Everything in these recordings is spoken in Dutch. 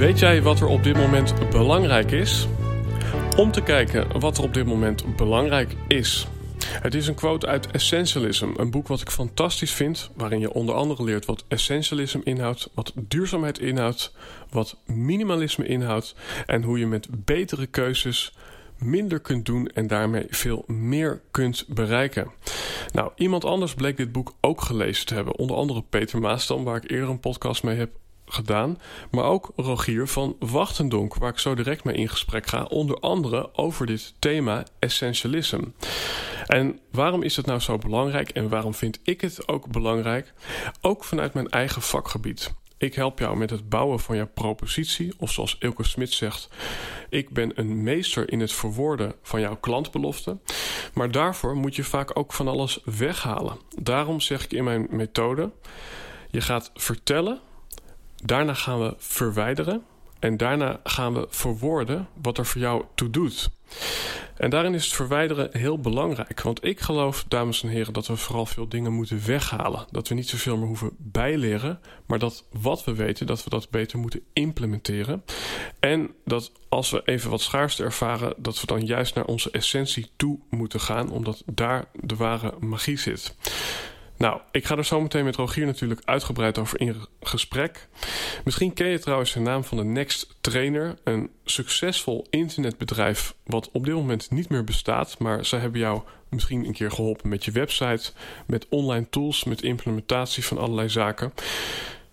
Weet jij wat er op dit moment belangrijk is? Om te kijken wat er op dit moment belangrijk is. Het is een quote uit Essentialism, een boek wat ik fantastisch vind, waarin je onder andere leert wat essentialism inhoudt, wat duurzaamheid inhoudt, wat minimalisme inhoudt en hoe je met betere keuzes minder kunt doen en daarmee veel meer kunt bereiken. Nou, iemand anders bleek dit boek ook gelezen te hebben, onder andere Peter Maastam, waar ik eerder een podcast mee heb gedaan. Maar ook Rogier van Wachtendonk, waar ik zo direct mee in gesprek ga. Onder andere over dit thema essentialism. En waarom is het nou zo belangrijk en waarom vind ik het ook belangrijk? Ook vanuit mijn eigen vakgebied. Ik help jou met het bouwen van jouw propositie, of zoals Ilke Smit zegt, ik ben een meester in het verwoorden van jouw klantbelofte. Maar daarvoor moet je vaak ook van alles weghalen. Daarom zeg ik in mijn methode: je gaat vertellen Daarna gaan we verwijderen. En daarna gaan we verwoorden wat er voor jou toe doet. En daarin is het verwijderen heel belangrijk. Want ik geloof, dames en heren, dat we vooral veel dingen moeten weghalen. Dat we niet zoveel meer hoeven bijleren. Maar dat wat we weten, dat we dat beter moeten implementeren. En dat als we even wat schaarste ervaren, dat we dan juist naar onze essentie toe moeten gaan. Omdat daar de ware magie zit. Nou, ik ga er zo meteen met Rogier natuurlijk uitgebreid over in gesprek. Misschien ken je trouwens de naam van de Next Trainer, een succesvol internetbedrijf wat op dit moment niet meer bestaat, maar zij hebben jou misschien een keer geholpen met je website, met online tools, met implementatie van allerlei zaken.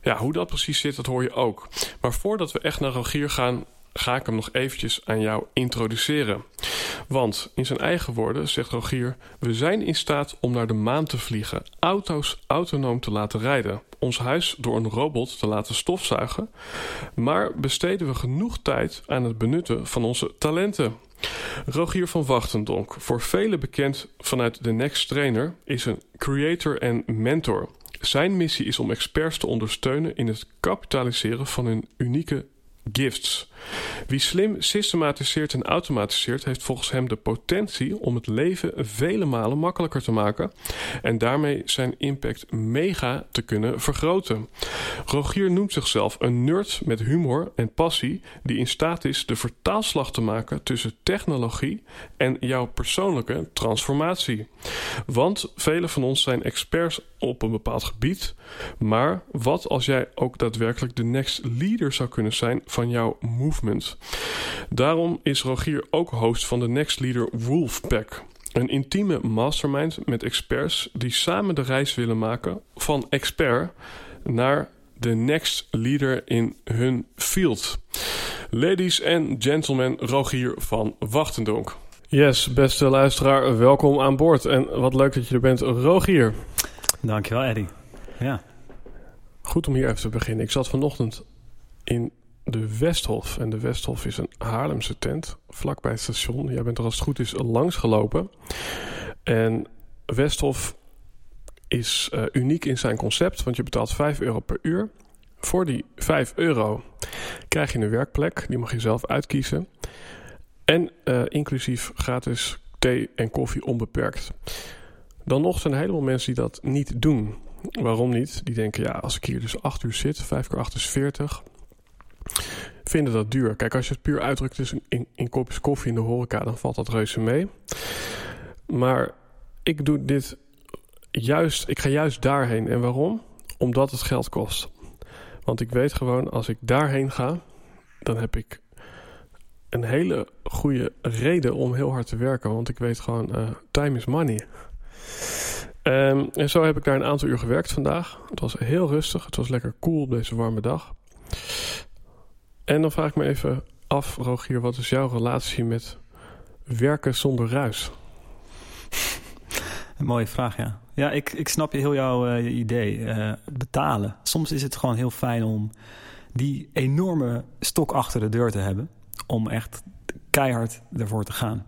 Ja, hoe dat precies zit, dat hoor je ook. Maar voordat we echt naar Rogier gaan, ga ik hem nog eventjes aan jou introduceren. Want in zijn eigen woorden zegt Rogier: We zijn in staat om naar de maan te vliegen, auto's autonoom te laten rijden, ons huis door een robot te laten stofzuigen. Maar besteden we genoeg tijd aan het benutten van onze talenten? Rogier van Wachtendonk, voor velen bekend vanuit de Next Trainer, is een creator en mentor. Zijn missie is om experts te ondersteunen in het kapitaliseren van hun unieke gifts. Wie slim systematiseert en automatiseert, heeft volgens hem de potentie om het leven vele malen makkelijker te maken en daarmee zijn impact mega te kunnen vergroten. Rogier noemt zichzelf een nerd met humor en passie die in staat is de vertaalslag te maken tussen technologie en jouw persoonlijke transformatie. Want velen van ons zijn experts op een bepaald gebied, maar wat als jij ook daadwerkelijk de next leader zou kunnen zijn van jouw movement? Daarom is Rogier ook host van de Next Leader Wolfpack. Een intieme mastermind met experts die samen de reis willen maken van expert naar de next leader in hun field. Ladies and gentlemen, Rogier van Wachtendonk. Yes, beste luisteraar, welkom aan boord. En wat leuk dat je er bent, Rogier. Dankjewel, Eddie. Ja. Goed om hier even te beginnen. Ik zat vanochtend in de Westhof. En de Westhof is een Haarlemse tent, vlakbij het station. Jij bent er als het goed is langs gelopen. En Westhof is uh, uniek in zijn concept, want je betaalt 5 euro per uur. Voor die 5 euro krijg je een werkplek, die mag je zelf uitkiezen. En uh, inclusief gratis thee en koffie onbeperkt. Dan nog zijn een heleboel mensen die dat niet doen. Waarom niet? Die denken, ja, als ik hier dus 8 uur zit, 5 keer 8 is 40 vinden dat duur. Kijk, als je het puur uitdrukt dus in, kopjes koffie in de horeca, dan valt dat reuze mee. Maar ik doe dit juist, ik ga juist daarheen. En waarom? Omdat het geld kost. Want ik weet gewoon, als ik daarheen ga, dan heb ik een hele goede reden om heel hard te werken. Want ik weet gewoon, uh, time is money. Ehm, en zo heb ik daar een aantal uur gewerkt vandaag. Het was heel rustig. Het was lekker cool op deze warme dag. En dan vraag ik me even af, Rogier, wat is jouw relatie met werken zonder ruis? Een mooie vraag, ja. Ja, ik, ik snap heel jouw uh, idee. Uh, betalen. Soms is het gewoon heel fijn om die enorme stok achter de deur te hebben. Om echt keihard ervoor te gaan.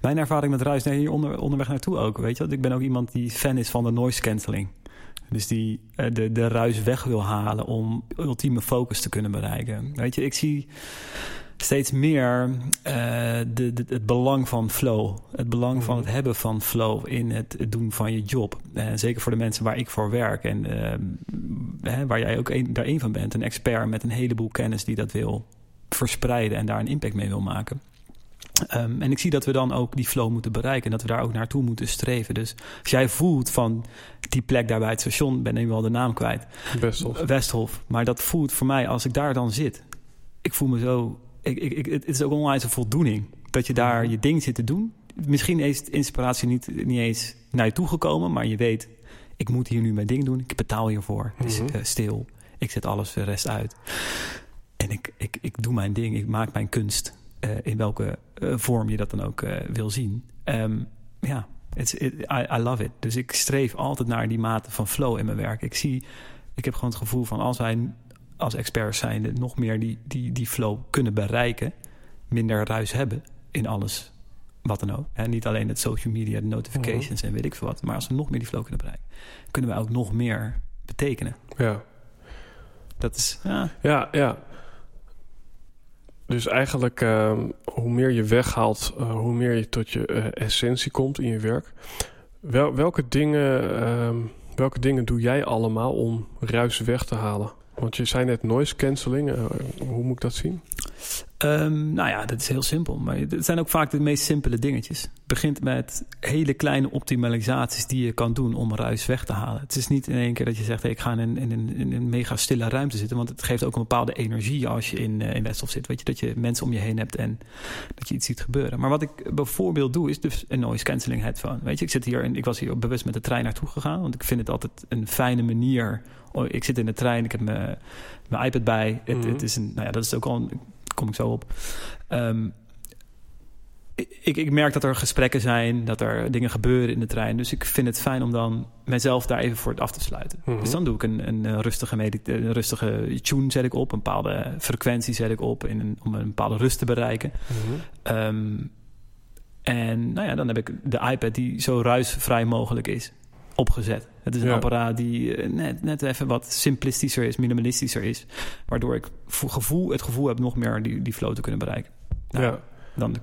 Mijn ervaring met ruis, nee, hier onder, onderweg naartoe ook. Weet je, ik ben ook iemand die fan is van de noise cancelling. Dus die uh, de, de ruis weg wil halen om ultieme focus te kunnen bereiken. Weet je, ik zie steeds meer uh, de, de, het belang van flow. Het belang van het mhm. hebben van flow in het, doen van je job. Uh, zeker voor de mensen waar ik voor werk en uh, waar jij ook een, daar een van bent. Een expert met een heleboel kennis die dat wil verspreiden en daar een impact mee wil maken. Um, en ik zie dat we dan ook die flow moeten bereiken en dat we daar ook naartoe moeten streven. Dus als jij voelt van die plek daar bij het station, ben ik wel de naam kwijt. Westhof. Westhof. Maar dat voelt voor mij, als ik daar dan zit, ik voel me zo ik, ik, het is ook onwijs een voldoening dat je daar je ding zit te doen. Misschien is de inspiratie niet, niet eens naar je toe gekomen, maar je weet, ik moet hier nu mijn ding doen. Ik betaal hiervoor. Het is mhm. eh, stil. Ik zet alles de rest uit. En ik, ik, ik doe mijn ding. Ik maak mijn kunst. Uh, in welke uh, vorm je dat dan ook wil zien. Um, ja, it, I, I love it. Dus ik streef altijd naar die mate van flow in mijn werk. Ik zie, ik heb gewoon het gevoel van als wij als experts zijnde nog meer die, die, die flow kunnen bereiken. Minder ruis hebben in alles wat dan ook. En niet alleen het social media, de notifications en weet ik veel wat. Maar als we nog meer die flow kunnen bereiken, kunnen we ook nog meer betekenen. Ja. Dat is. Ja, ja. ja. Dus eigenlijk, uh, hoe meer je weghaalt, uh, hoe meer je tot je uh, essentie komt in je werk. Wel, welke, dingen, ehm, welke dingen doe jij allemaal om ruis weg te halen? Want je zei net noise cancelling. Uh, hoe moet ik dat zien? Um, nou ja, dat is heel simpel. Maar het zijn ook vaak de meest simpele dingetjes. Het begint met hele kleine optimalisaties die je kan doen om ruis weg te halen. Het is niet in één keer dat je zegt: hey, ik ga in, in, in, in, een mega stille ruimte zitten. Want het geeft ook een bepaalde energie als je in, uh, in Westhof zit. Weet je, dat je mensen om je heen hebt en dat je iets ziet gebeuren. Maar wat ik bijvoorbeeld doe, is dus een noise cancelling headphone. Weet je, ik zit hier en ik was hier bewust met de trein naartoe gegaan. Want ik vind het altijd een fijne manier. Oh, ik zit in de trein, ik heb mijn, mijn iPad bij. Het, mhm. het is een, nou ja, dat is ook al een kom ik zo op. Um, ik, ik, merk dat er gesprekken zijn, dat er dingen gebeuren in de trein. Dus ik vind het fijn om dan mezelf daar even voor af te sluiten. Mhm. Dus dan doe ik een, een rustige, een rustige tune zet ik op, een bepaalde frequentie zet ik op in een, om een bepaalde rust te bereiken. Mhm. um, en nou ja, dan heb ik de iPad die zo ruisvrij mogelijk is opgezet. Het is een apparaat die eh, net, net even wat simplistischer is, minimalistischer is. Waardoor ik gevoel, het gevoel heb nog meer die, die flow te kunnen bereiken. Nou, ja. Dan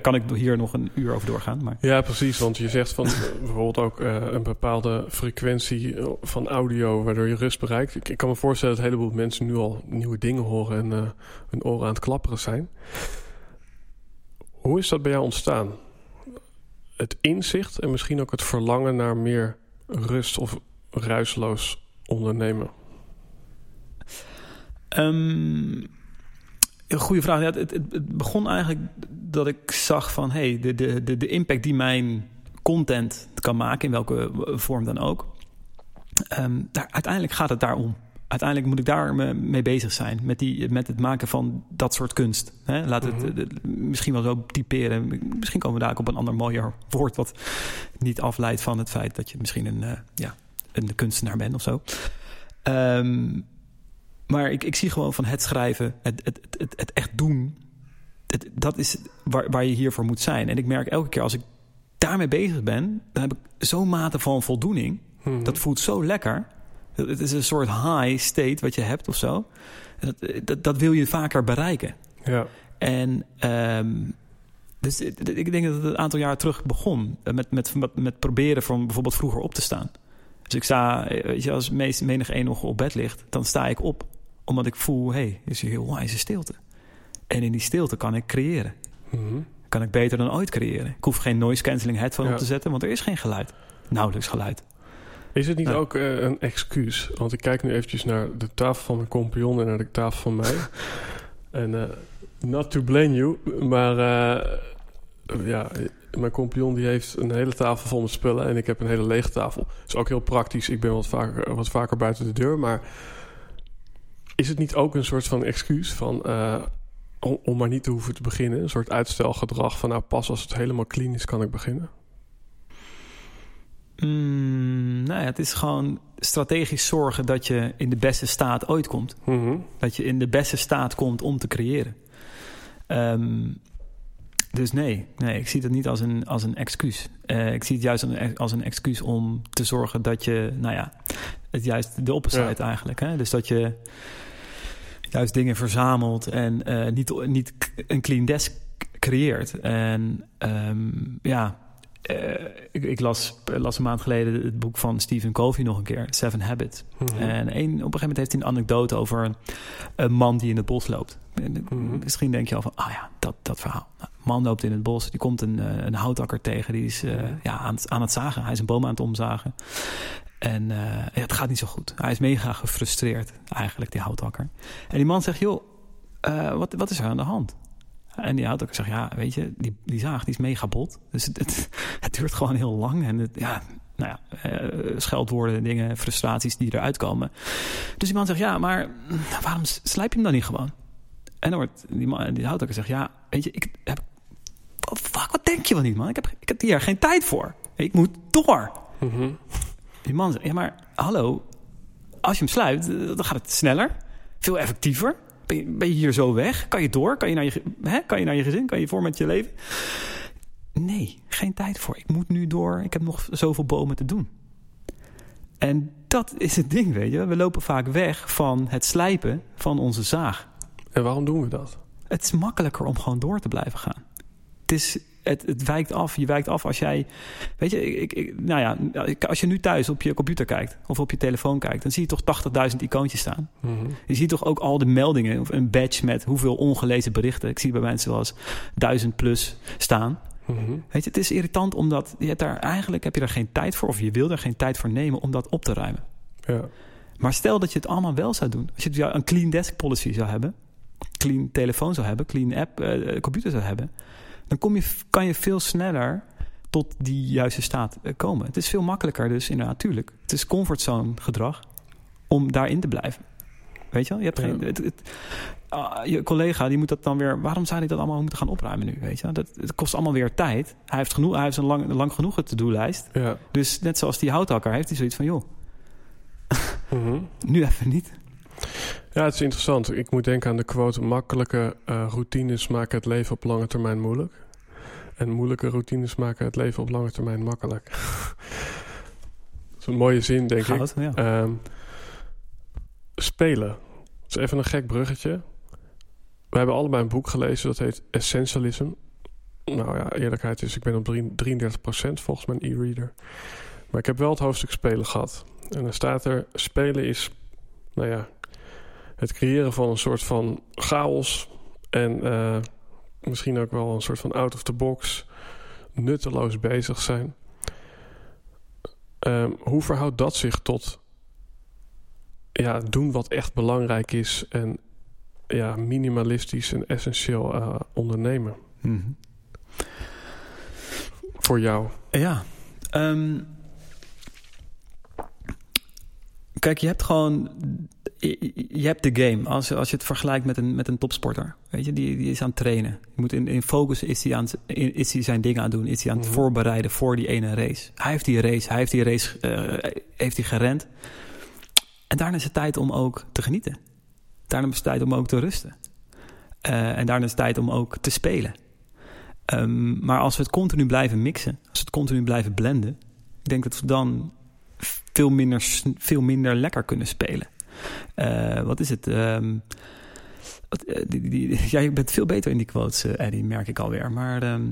kan, ik hier nog een uur over doorgaan. Maar... Ja, precies. Want je zegt van bijvoorbeeld ook uh, een bepaalde frequentie eh, van audio waardoor je rust bereikt. Ik, ik, kan me voorstellen dat een heleboel mensen nu al nieuwe dingen horen en uh, hun oren aan het klapperen zijn. Hoe is dat bij jou ontstaan? Het inzicht en misschien ook het verlangen naar meer rust of ruisloos ondernemen? Um, goede vraag. Het, het, begon eigenlijk dat ik zag van... hey, de, de, de, impact die mijn content kan maken... in welke vorm dan ook... Um, daar, uiteindelijk gaat het daarom uiteindelijk moet ik daar mee bezig zijn. Met, die, met het maken van dat soort kunst. Hè? Laat het mhm. misschien wel zo typeren. Misschien komen we daar ook op een ander mooier woord. wat niet afleidt van het feit dat je misschien een, uh, ja, een kunstenaar bent of zo. Um, maar ik, ik zie gewoon van het schrijven, het, het, het, het echt doen. dat is waar, waar je hiervoor moet zijn. En ik merk elke keer als ik daarmee bezig ben, dan heb ik zo'n mate van voldoening. Mhm. Dat voelt zo lekker. Het is een soort high state wat je hebt of zo. Dat, dat, dat wil je vaker bereiken. Ja. En um, dus ik denk dat het een aantal jaar terug begon. Met, met, met, met proberen van bijvoorbeeld vroeger op te staan. Dus ik sta, weet je, als meest, menig één nog op bed ligt, dan sta ik op. Omdat ik voel, hé, hey, is hier heel wijze stilte. En in die stilte kan ik creëren. Mm Kan ik beter dan ooit creëren. Ik hoef geen noise cancelling headphone op te zetten, want er is geen geluid. Nauwelijks geluid. Is het niet ook uh, een excuus? Want ik kijk nu eventjes naar de tafel van mijn compagnon en naar de tafel van mij. En eh, not to blame you, maar eh, ja, mijn compagnon die heeft een hele tafel vol met spullen en ik heb een hele lege tafel. Dat is ook heel praktisch. Ik ben wat vaker, wat vaker buiten de deur, maar is het niet ook een soort van excuus van eh, om maar niet te hoeven te beginnen? Een soort uitstelgedrag van nou pas als het helemaal clean is kan ik beginnen? Mm, nou ja, het is gewoon strategisch zorgen dat je in de beste staat ooit komt. Mhm. Dat je in de beste staat komt om te creëren. Ehm, dus nee, nee, ik zie het niet als een, als een excuus. Eh, ik zie het juist als een, als een excuus om te zorgen dat je, nou ja, het juist de opposite Ja. eigenlijk. Hè? Dus dat je juist dingen verzamelt en eh, niet, niet een clean desk creëert. En ehm, ja, eh, ik, ik las, las een maand geleden het boek van Stephen Covey nog een keer, Seven Habits. Mhm. En een, op een gegeven moment heeft hij een anekdote over een, een man die in het bos loopt. En, Mhm. Misschien denk je al van, ah ja, dat, dat verhaal. Nou, een man loopt in het bos, die komt een, eh, een houtakker tegen. Die is eh, Mhm. ja, aan, het, aan het zagen. Hij is een boom aan het omzagen. En ja, het gaat niet zo goed. Hij is mega gefrustreerd, eigenlijk, die houtakker. En die man zegt, joh, wat, wat is er aan de hand? En die houtakker zegt, ja, weet je, die, die zaag die is mega bot. Dus het, het, het duurt gewoon heel lang. En het, ja, nou ja, eh, scheldwoorden, dingen, frustraties die eruit komen. Dus die man zegt, ja, maar waarom slijp je hem dan niet gewoon? En dan wordt die, man, die houtakker zegt, ja, weet je, ik heb... Oh, fuck, wat denk je wel niet, man? Ik heb, ik heb hier geen tijd voor. Ik moet door. Mhm. Die man zegt, ja, maar hallo, als je hem sluit, eh, dan gaat het sneller, veel effectiever. Ben je, ben je hier zo weg? Kan je door? Kan je, naar je, hè? kan je naar je gezin? Kan je voor met je leven? Nee, geen tijd voor. Ik moet nu door. Ik heb nog zoveel bomen te doen. En dat is het ding, weet je. We lopen vaak weg van het slijpen van onze zaag. En waarom doen we dat? Het is makkelijker om gewoon door te blijven gaan. Het, is, het, het wijkt af. Je wijkt af als jij. Weet je, ik, ik, nou ja, als je nu thuis op je computer kijkt of op je telefoon kijkt, dan zie je toch 80.000 icoontjes staan. Mhm. Je ziet toch ook al de meldingen of een badge met hoeveel ongelezen berichten. Ik zie bij mensen wel eens 1000 plus staan. Mhm. Weet je, het is irritant omdat je hebt daar eigenlijk heb je er geen tijd voor of je wil er geen tijd voor nemen om dat op te ruimen. Ja. Maar stel dat je het allemaal wel zou doen. Als je een clean desk policy zou hebben, clean telefoon zou hebben, clean app, eh, computer zou hebben, dan kom je, kan je veel sneller tot die juiste staat eh, komen. Het is veel makkelijker dus, inderdaad, natuurlijk. Het is comfortzone gedrag om daarin te blijven. Weet je wel? Je, hebt geen, het, het- ah, je collega die moet dat dan weer... Waarom zou hij dat allemaal moeten gaan opruimen nu? Weet je? wel? Dat, het kost allemaal weer tijd. Hij heeft, genoeg, hij heeft een lang, lang genoeg to-do-lijst. Ja. Dus net zoals die houthakker heeft hij zoiets van... joh, Mhm. nu even niet. Ja, het is interessant. Ik moet denken aan de quote: makkelijke eh, routines maken het leven op lange termijn moeilijk. En moeilijke routines maken het leven op lange termijn makkelijk. dat is een mooie zin, denk ik. Ja. Ehm, spelen. Dat is even een gek bruggetje. We hebben allebei een boek gelezen dat heet Essentialism. Nou ja, eerlijkheid is, ik ben op drie- 33% volgens mijn e-reader. Maar ik heb wel het hoofdstuk spelen gehad. En dan staat er: spelen is, nou ja, het creëren van een soort van chaos. En eh, misschien ook wel een soort van out of the box, nutteloos bezig zijn. Ehm, hoe verhoudt dat zich tot ja, doen wat echt belangrijk is en ja, minimalistisch en essentieel eh, ondernemen Mhm. voor jou? Ja. ehm, kijk, je hebt gewoon... Je, hebt de game. Als, je- als je het vergelijkt met een, met een topsporter. Weet je, die, die is aan het trainen. Je moet in, in focus is hij, aan, is hij zijn dingen aan het doen. Is hij aan het Mhm. voorbereiden voor die ene race. Hij heeft die race, hij heeft die race eh, heeft hij gerend. En daarna is het tijd om ook te genieten. Daarna is het tijd om ook te rusten. Eh, en daarna is het tijd om ook te spelen. Ehm, maar als we het continu blijven mixen, als we het continu blijven blenden, ik denk dat we dan veel minder, veel minder lekker kunnen spelen. Eh, wat is het? Ehm, wat, eh, die, je bent veel beter in die quotes, eh, Eddie, merk ik alweer. Maar ehm,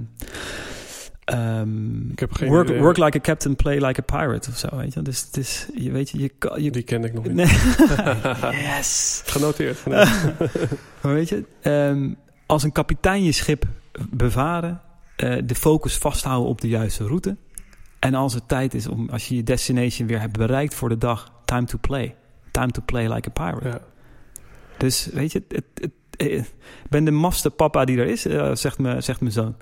ehm, Ik heb geen work, work like a captain, play like a pirate of zo. Weet je? Dus het is, je weet je, je Die ken ik nog niet. yes. Genoteerd. Maar weet je, als een kapitein je schip bevaren, de focus vasthouden op de juiste route. En als het tijd is om, als je je destination weer hebt bereikt voor de dag, time to play. Time to play like a pirate. ja. Dus weet je, het, het, eh, ben de mafste papa die er is, uh, zegt, me, zegt mijn zoon.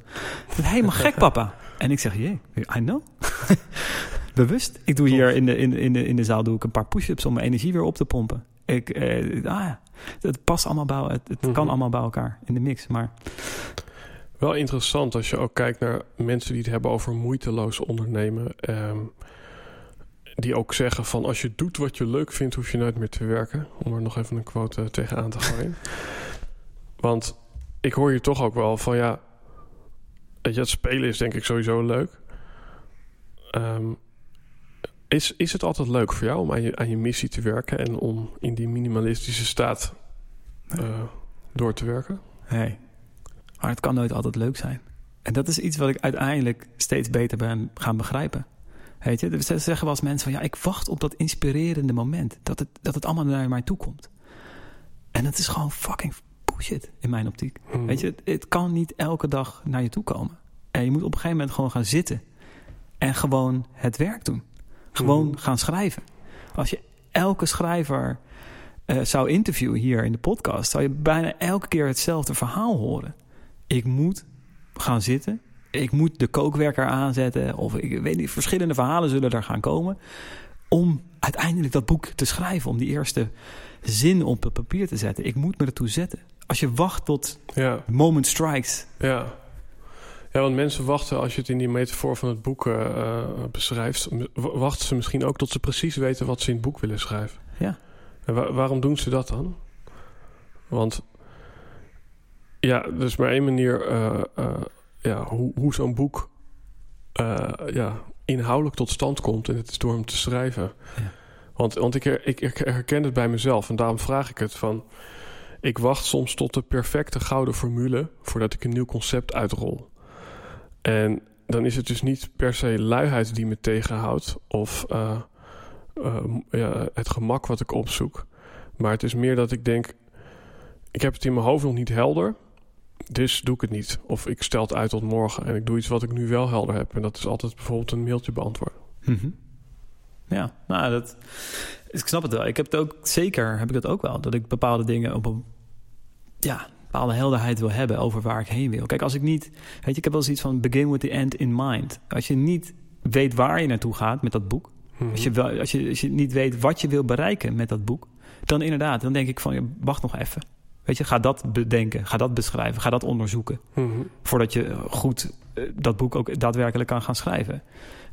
Helemaal gek, papa. En ik zeg, jee, I know. Bewust. Ik doe hier in de, in, in, de, in de zaal doe ik een paar push-ups om mijn energie weer op te pompen. Ik, eh, ah, het past allemaal bij, het, het kan Mhm. allemaal bij elkaar in de mix. Maar Wel interessant als je ook kijkt naar mensen die het hebben over moeiteloos ondernemen. ehm, die ook zeggen van als je doet wat je leuk vindt, hoef je nooit meer te werken. Om er nog even een quote eh, tegenaan te gooien. Want ik hoor je toch ook wel van ja, weet je, het spelen is denk ik sowieso leuk. Ehm, is, is het altijd leuk voor jou om aan je, aan je missie te werken en om in die minimalistische staat eh, door te werken? hey, maar het kan nooit altijd leuk zijn. En dat is iets wat ik uiteindelijk steeds beter ben gaan begrijpen. Weet je, ze zeggen wel eens mensen van ja, ik wacht op dat inspirerende moment. Dat het, dat het allemaal naar mij toe komt. En het is gewoon fucking bullshit in mijn optiek. Hmm. Weet je, het, het kan niet elke dag naar je toe komen. En je moet op een gegeven moment gewoon gaan zitten. En gewoon het werk doen. Gewoon Mhm. gaan schrijven. Als je elke schrijver eh, zou interviewen hier in de podcast, zou je bijna elke keer hetzelfde verhaal horen. Ik moet gaan zitten. Ik moet de kookwerker aanzetten. Of ik weet niet, verschillende verhalen zullen er gaan komen. Om uiteindelijk dat boek te schrijven. Om die eerste zin op het papier te zetten. Ik moet me ertoe zetten. Als je wacht tot Ja. moment strikes. Ja. Ja, want mensen wachten, als je het in die metafoor van het boek eh, eh, beschrijft, wachten ze misschien ook tot ze precies weten wat ze in het boek willen schrijven. Ja. En wa- waarom doen ze dat dan? Want ja, er is maar één manier eh, eh, ja, hoe, hoe zo'n boek eh, ja, inhoudelijk tot stand komt. En het is door hem te schrijven. Ja. Want, want ik, her- ik, ik herken het bij mezelf en daarom vraag ik het van... Ik wacht soms tot de perfecte gouden formule voordat ik een nieuw concept uitrol. En dan is het dus niet per se luiheid die me tegenhoudt of ja, het gemak wat ik opzoek. Maar het is meer dat ik denk, ik heb het in mijn hoofd nog niet helder, dus doe ik het niet. Of ik stel het uit tot morgen en ik doe iets wat ik nu wel helder heb. En dat is altijd bijvoorbeeld een mailtje beantwoorden. Mhm. Ja, nou, dat, ik snap het wel. Ik heb het ook zeker, heb ik dat ook wel, dat ik bepaalde dingen op een ja, bepaalde helderheid wil hebben over waar ik heen wil. Kijk, als ik niet, weet je, ik heb wel zoiets van begin with the end in mind. Als je niet weet waar je naartoe gaat met dat boek, Mhm. als je, wel, als, je, als je niet weet wat je wil bereiken met dat boek, dan inderdaad, dan denk ik van, wacht nog even. Weet je, ga dat bedenken, ga dat beschrijven, ga dat onderzoeken Mhm. voordat je goed eh, dat boek ook daadwerkelijk kan gaan schrijven.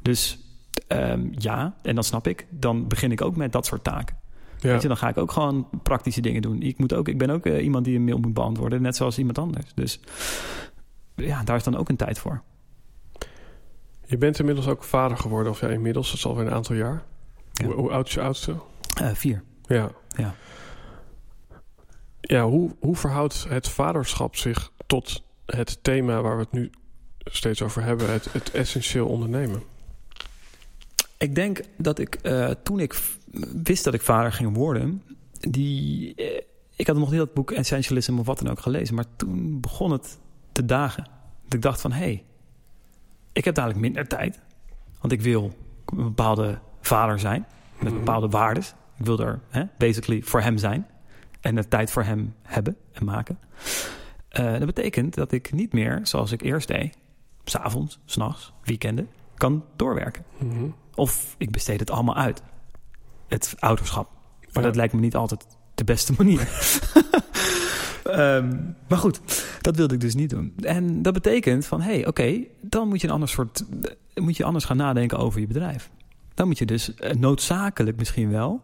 Dus ehm, ja, en dan snap ik, dan begin ik ook met dat soort taken. Ja. Weet je, dan ga ik ook gewoon praktische dingen doen. Ik, moet ook, ik ben ook eh, iemand die een mail moet beantwoorden, net zoals iemand anders. Dus ja, daar is dan ook een tijd voor. Je bent inmiddels ook vader geworden, of ja, inmiddels, dat is alweer een aantal jaar. Ja. Hoe, hoe oud is je oudste? Eh, vier. Ja. Ja. Ja, hoe, hoe verhoudt het vaderschap zich tot het thema waar we het nu steeds over hebben, het, het essentieel ondernemen? Ik denk dat ik eh, toen ik wist dat ik vader ging worden, die, eh, ik had nog niet dat boek Essentialism of wat dan ook gelezen, maar toen begon het te dagen. Dat ik dacht van, hé, hey, ik heb dadelijk minder tijd, want ik wil een bepaalde vader zijn met Mhm. bepaalde waarden. Ik wil er hè, basically voor hem zijn en de tijd voor hem hebben en maken. Eh, dat betekent dat ik niet meer, zoals ik eerst deed, s'avonds, s'nachts, weekenden, kan doorwerken. Mhm. Of ik besteed het allemaal uit. Het ouderschap. Maar Ja. dat lijkt me niet altijd de beste manier. Ehm, maar goed, dat wilde ik dus niet doen. En dat betekent van, hé, hey, oké, dan moet je een ander soort, eh, moet je anders gaan nadenken over je bedrijf. Dan moet je dus eh, noodzakelijk misschien wel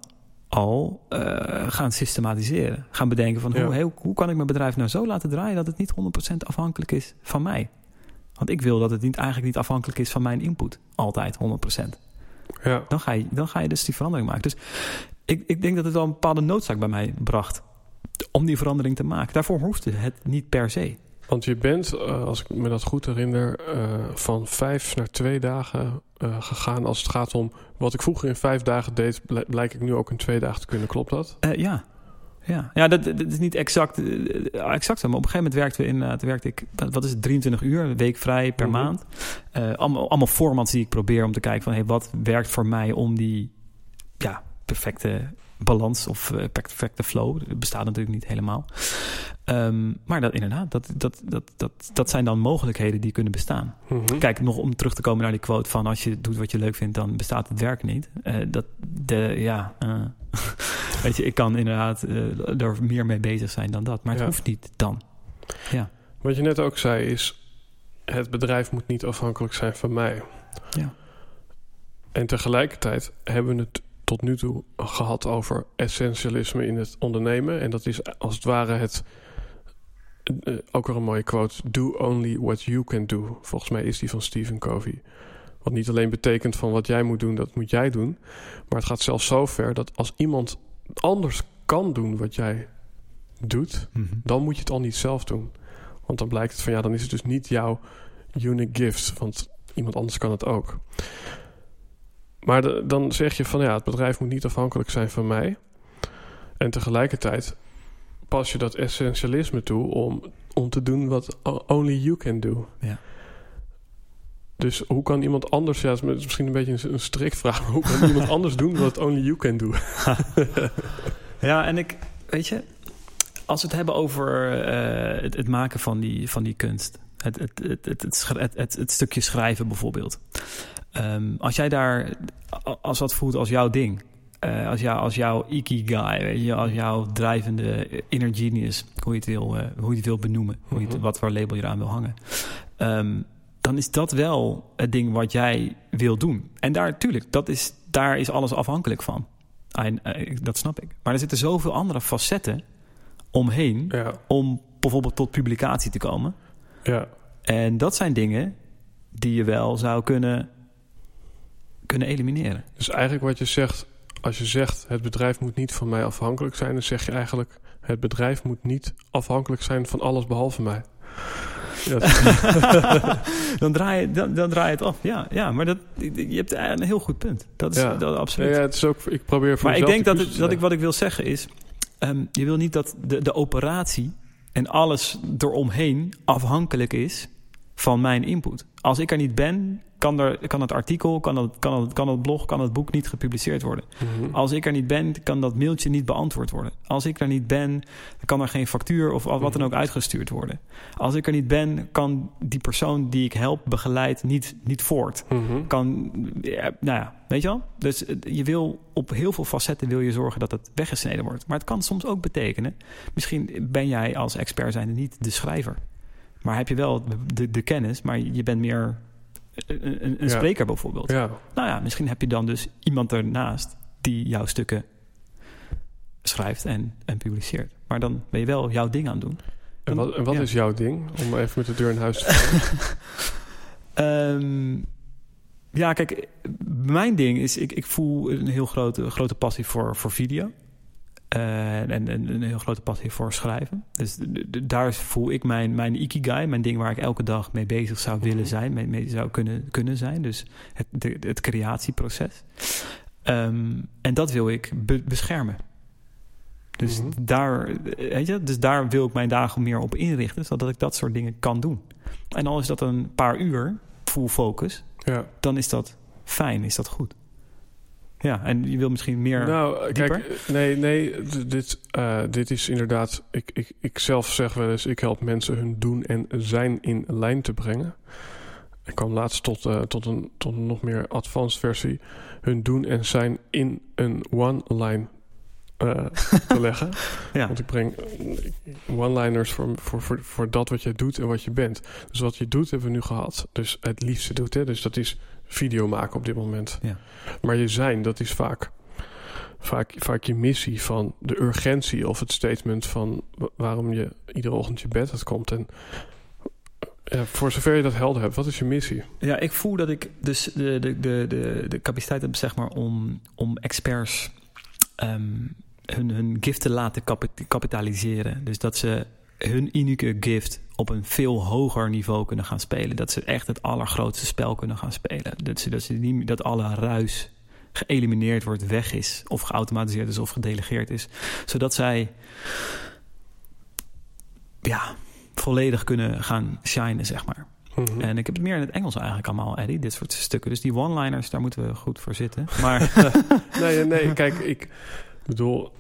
al eh, gaan systematiseren. Gaan bedenken van, Ja. hoe, hoe, hoe kan ik mijn bedrijf nou zo laten draaien dat het niet 100% afhankelijk is van mij. Want ik wil dat het niet, eigenlijk niet afhankelijk is van mijn input. Altijd 100%. Ja. Dan ga je, dan ga je dus die verandering maken. Dus ik, ik denk dat het wel een bepaalde noodzaak bij mij bracht. Om die verandering te maken. Daarvoor hoefde het niet per se. Want je bent, eh, als ik me dat goed herinner, eh, van vijf naar twee dagen eh, gegaan als het gaat om wat ik vroeger in vijf dagen deed, bl- blijk ik nu ook in twee dagen te kunnen. Klopt dat? Eh, ja. Ja, ja dat, dat is niet exact, eh, exact zo. Maar op een gegeven moment werkten we in, werkte ik, wat is het, 23 uur, week vrij per Mhm. maand. Allemaal, allemaal formats die ik probeer om te kijken van, hey, wat werkt voor mij om die ja, perfecte balans of uh, perfecte flow. Dat bestaat natuurlijk niet helemaal. Um, maar dat inderdaad, dat, dat, dat, dat, dat zijn dan mogelijkheden die kunnen bestaan. Mhm. Kijk, nog om terug te komen naar die quote van als je doet wat je leuk vindt, dan bestaat het werk niet. Uh, dat de ja, uh, weet je, ik kan inderdaad er meer mee bezig zijn dan dat, maar het Ja. hoeft niet dan. Ja, Wat je net ook zei is... het bedrijf moet niet afhankelijk zijn van mij. Ja. En tegelijkertijd hebben we het tot nu toe gehad over essentialisme in het ondernemen. En dat is als het ware het... eh, ook weer een mooie quote. Do only what you can do. Volgens mij is die van Stephen Covey. Wat niet alleen betekent van wat jij moet doen, dat moet jij doen. Maar het gaat zelfs zo ver dat als iemand anders kan doen wat jij doet Mhm. dan moet je het al niet zelf doen. Want dan blijkt het van ja, dan is het dus niet jouw unique gift, want iemand anders kan het ook. Maar de- dan zeg je van ja, het bedrijf moet niet afhankelijk zijn van mij. En tegelijkertijd pas je dat essentialisme toe om, om te doen wat only you can do. Ja. Dus hoe kan iemand anders, ja, het is misschien een beetje een, een strikvraag, maar hoe kan iemand anders doen wat only you can do? Ja, en ik, weet je, als we het hebben over eh, het, het maken van die, van die kunst, het, het, het, het, stukje schrijven bijvoorbeeld. Ehm, als jij daar, als dat voelt als jouw ding, eh, als, jou, als jouw ikigai, weet je, als jouw drijvende inner genius, hoe je het wil, eh, hoe je het wil benoemen, hoe je het, Mhm. wat voor label je eraan wil hangen. Ehm, dan is dat wel het ding wat jij wil doen. En daar, tuurlijk, dat is, daar is alles afhankelijk van. En, dat snap ik. Maar er zitten zoveel andere facetten omheen Ja, om bijvoorbeeld tot publicatie te komen. Ja, En dat zijn dingen die je wel zou kunnen, kunnen elimineren. Dus eigenlijk wat je zegt, als je zegt het bedrijf moet niet van mij afhankelijk zijn, dan zeg je eigenlijk het bedrijf moet niet afhankelijk zijn van alles behalve mij. Ja, dan, draai je, dan, dan draai je het af. Ja, ja maar dat, je hebt een heel goed punt. Dat is Ja. dat, absoluut. ja, het is ook, ik probeer voor maar ik denk de dat, het, dat ik wat ik wil zeggen is... ehm, je wil niet dat de, de operatie en alles eromheen afhankelijk is van mijn input. Als ik er niet ben, kan, er, kan het artikel, kan het, kan, het, kan het blog, kan het boek niet gepubliceerd worden. Mhm. Als ik er niet ben, kan dat mailtje niet beantwoord worden. Als ik er niet ben, kan er geen factuur of wat dan ook uitgestuurd worden. Als ik er niet ben, kan die persoon die ik help, begeleid, niet, niet voort Mhm. kan, ja, nou ja, weet je wel? Dus je wil op heel veel facetten wil je zorgen dat het weggesneden wordt. Maar het kan soms ook betekenen, misschien ben jij als expert zijnde niet de schrijver. Maar heb je wel de, de kennis, maar je bent meer een, een, een Ja. spreker bijvoorbeeld. Ja, Nou ja, misschien heb je dan dus iemand ernaast die jouw stukken schrijft en, en publiceert. Maar dan ben je wel jouw ding aan het doen. en wat, en wat Ja. is jouw ding? Om even met de deur in huis te vallen. Ehm, ja, kijk, mijn ding is, ik, ik voel een heel grote, grote passie voor, voor video. Eh, en, en een heel grote passie voor schrijven. Dus daar voel ik mijn, mijn ikigai, mijn ding waar ik elke dag mee bezig zou willen Mhm. zijn, mee, mee zou kunnen, kunnen zijn. Dus het, de, het creatieproces. Ehm, en dat wil ik be- beschermen. Dus, Mhm. daar, weet je, dus daar wil ik mijn dagen meer op inrichten, zodat ik dat soort dingen kan doen. En al is dat een paar uur, full focus, ja. dan is dat fijn, is dat goed. Ja, en je wil misschien meer... Nou, dieper? kijk, nee, nee, d- dit, eh, dit is inderdaad. Ik, ik, ik zelf zeg wel eens: ik help mensen hun doen en zijn in lijn te brengen. Ik kwam laatst tot, eh, tot, een, tot een nog meer advanced versie. Hun doen en zijn in een one-line eh, te leggen. ja. Want ik breng eh, one-liners voor, voor, voor, voor dat wat jij doet en wat je bent. Dus wat je doet hebben we nu gehad. Dus het liefste doet, hè. Dus dat is video maken op dit moment. Ja. Maar je zijn, dat is vaak, vaak, vaak je missie van de urgentie of het statement van wa- waarom je iedere ochtend je bed uitkomt. En ja, voor zover je dat helder hebt, wat is je missie? ja, ik voel dat ik dus de, de, de, de, de capaciteit heb zeg maar, om, om experts ehm, hun, hun gift te laten kapi- kapitaliseren. Dus dat ze hun unieke gift op een veel hoger niveau kunnen gaan spelen. Dat ze echt het allergrootste spel kunnen gaan spelen. Dat, ze, dat, ze niet, dat alle ruis geëlimineerd wordt, weg is, of geautomatiseerd is of gedelegeerd is. Zodat zij ja, volledig kunnen gaan shinen, zeg maar. Mhm. En ik heb het meer in het Engels eigenlijk allemaal, Eddie, dit soort stukken. Dus die one-liners, daar moeten we goed voor zitten. Maar nee, nee, kijk, ik, bedoel,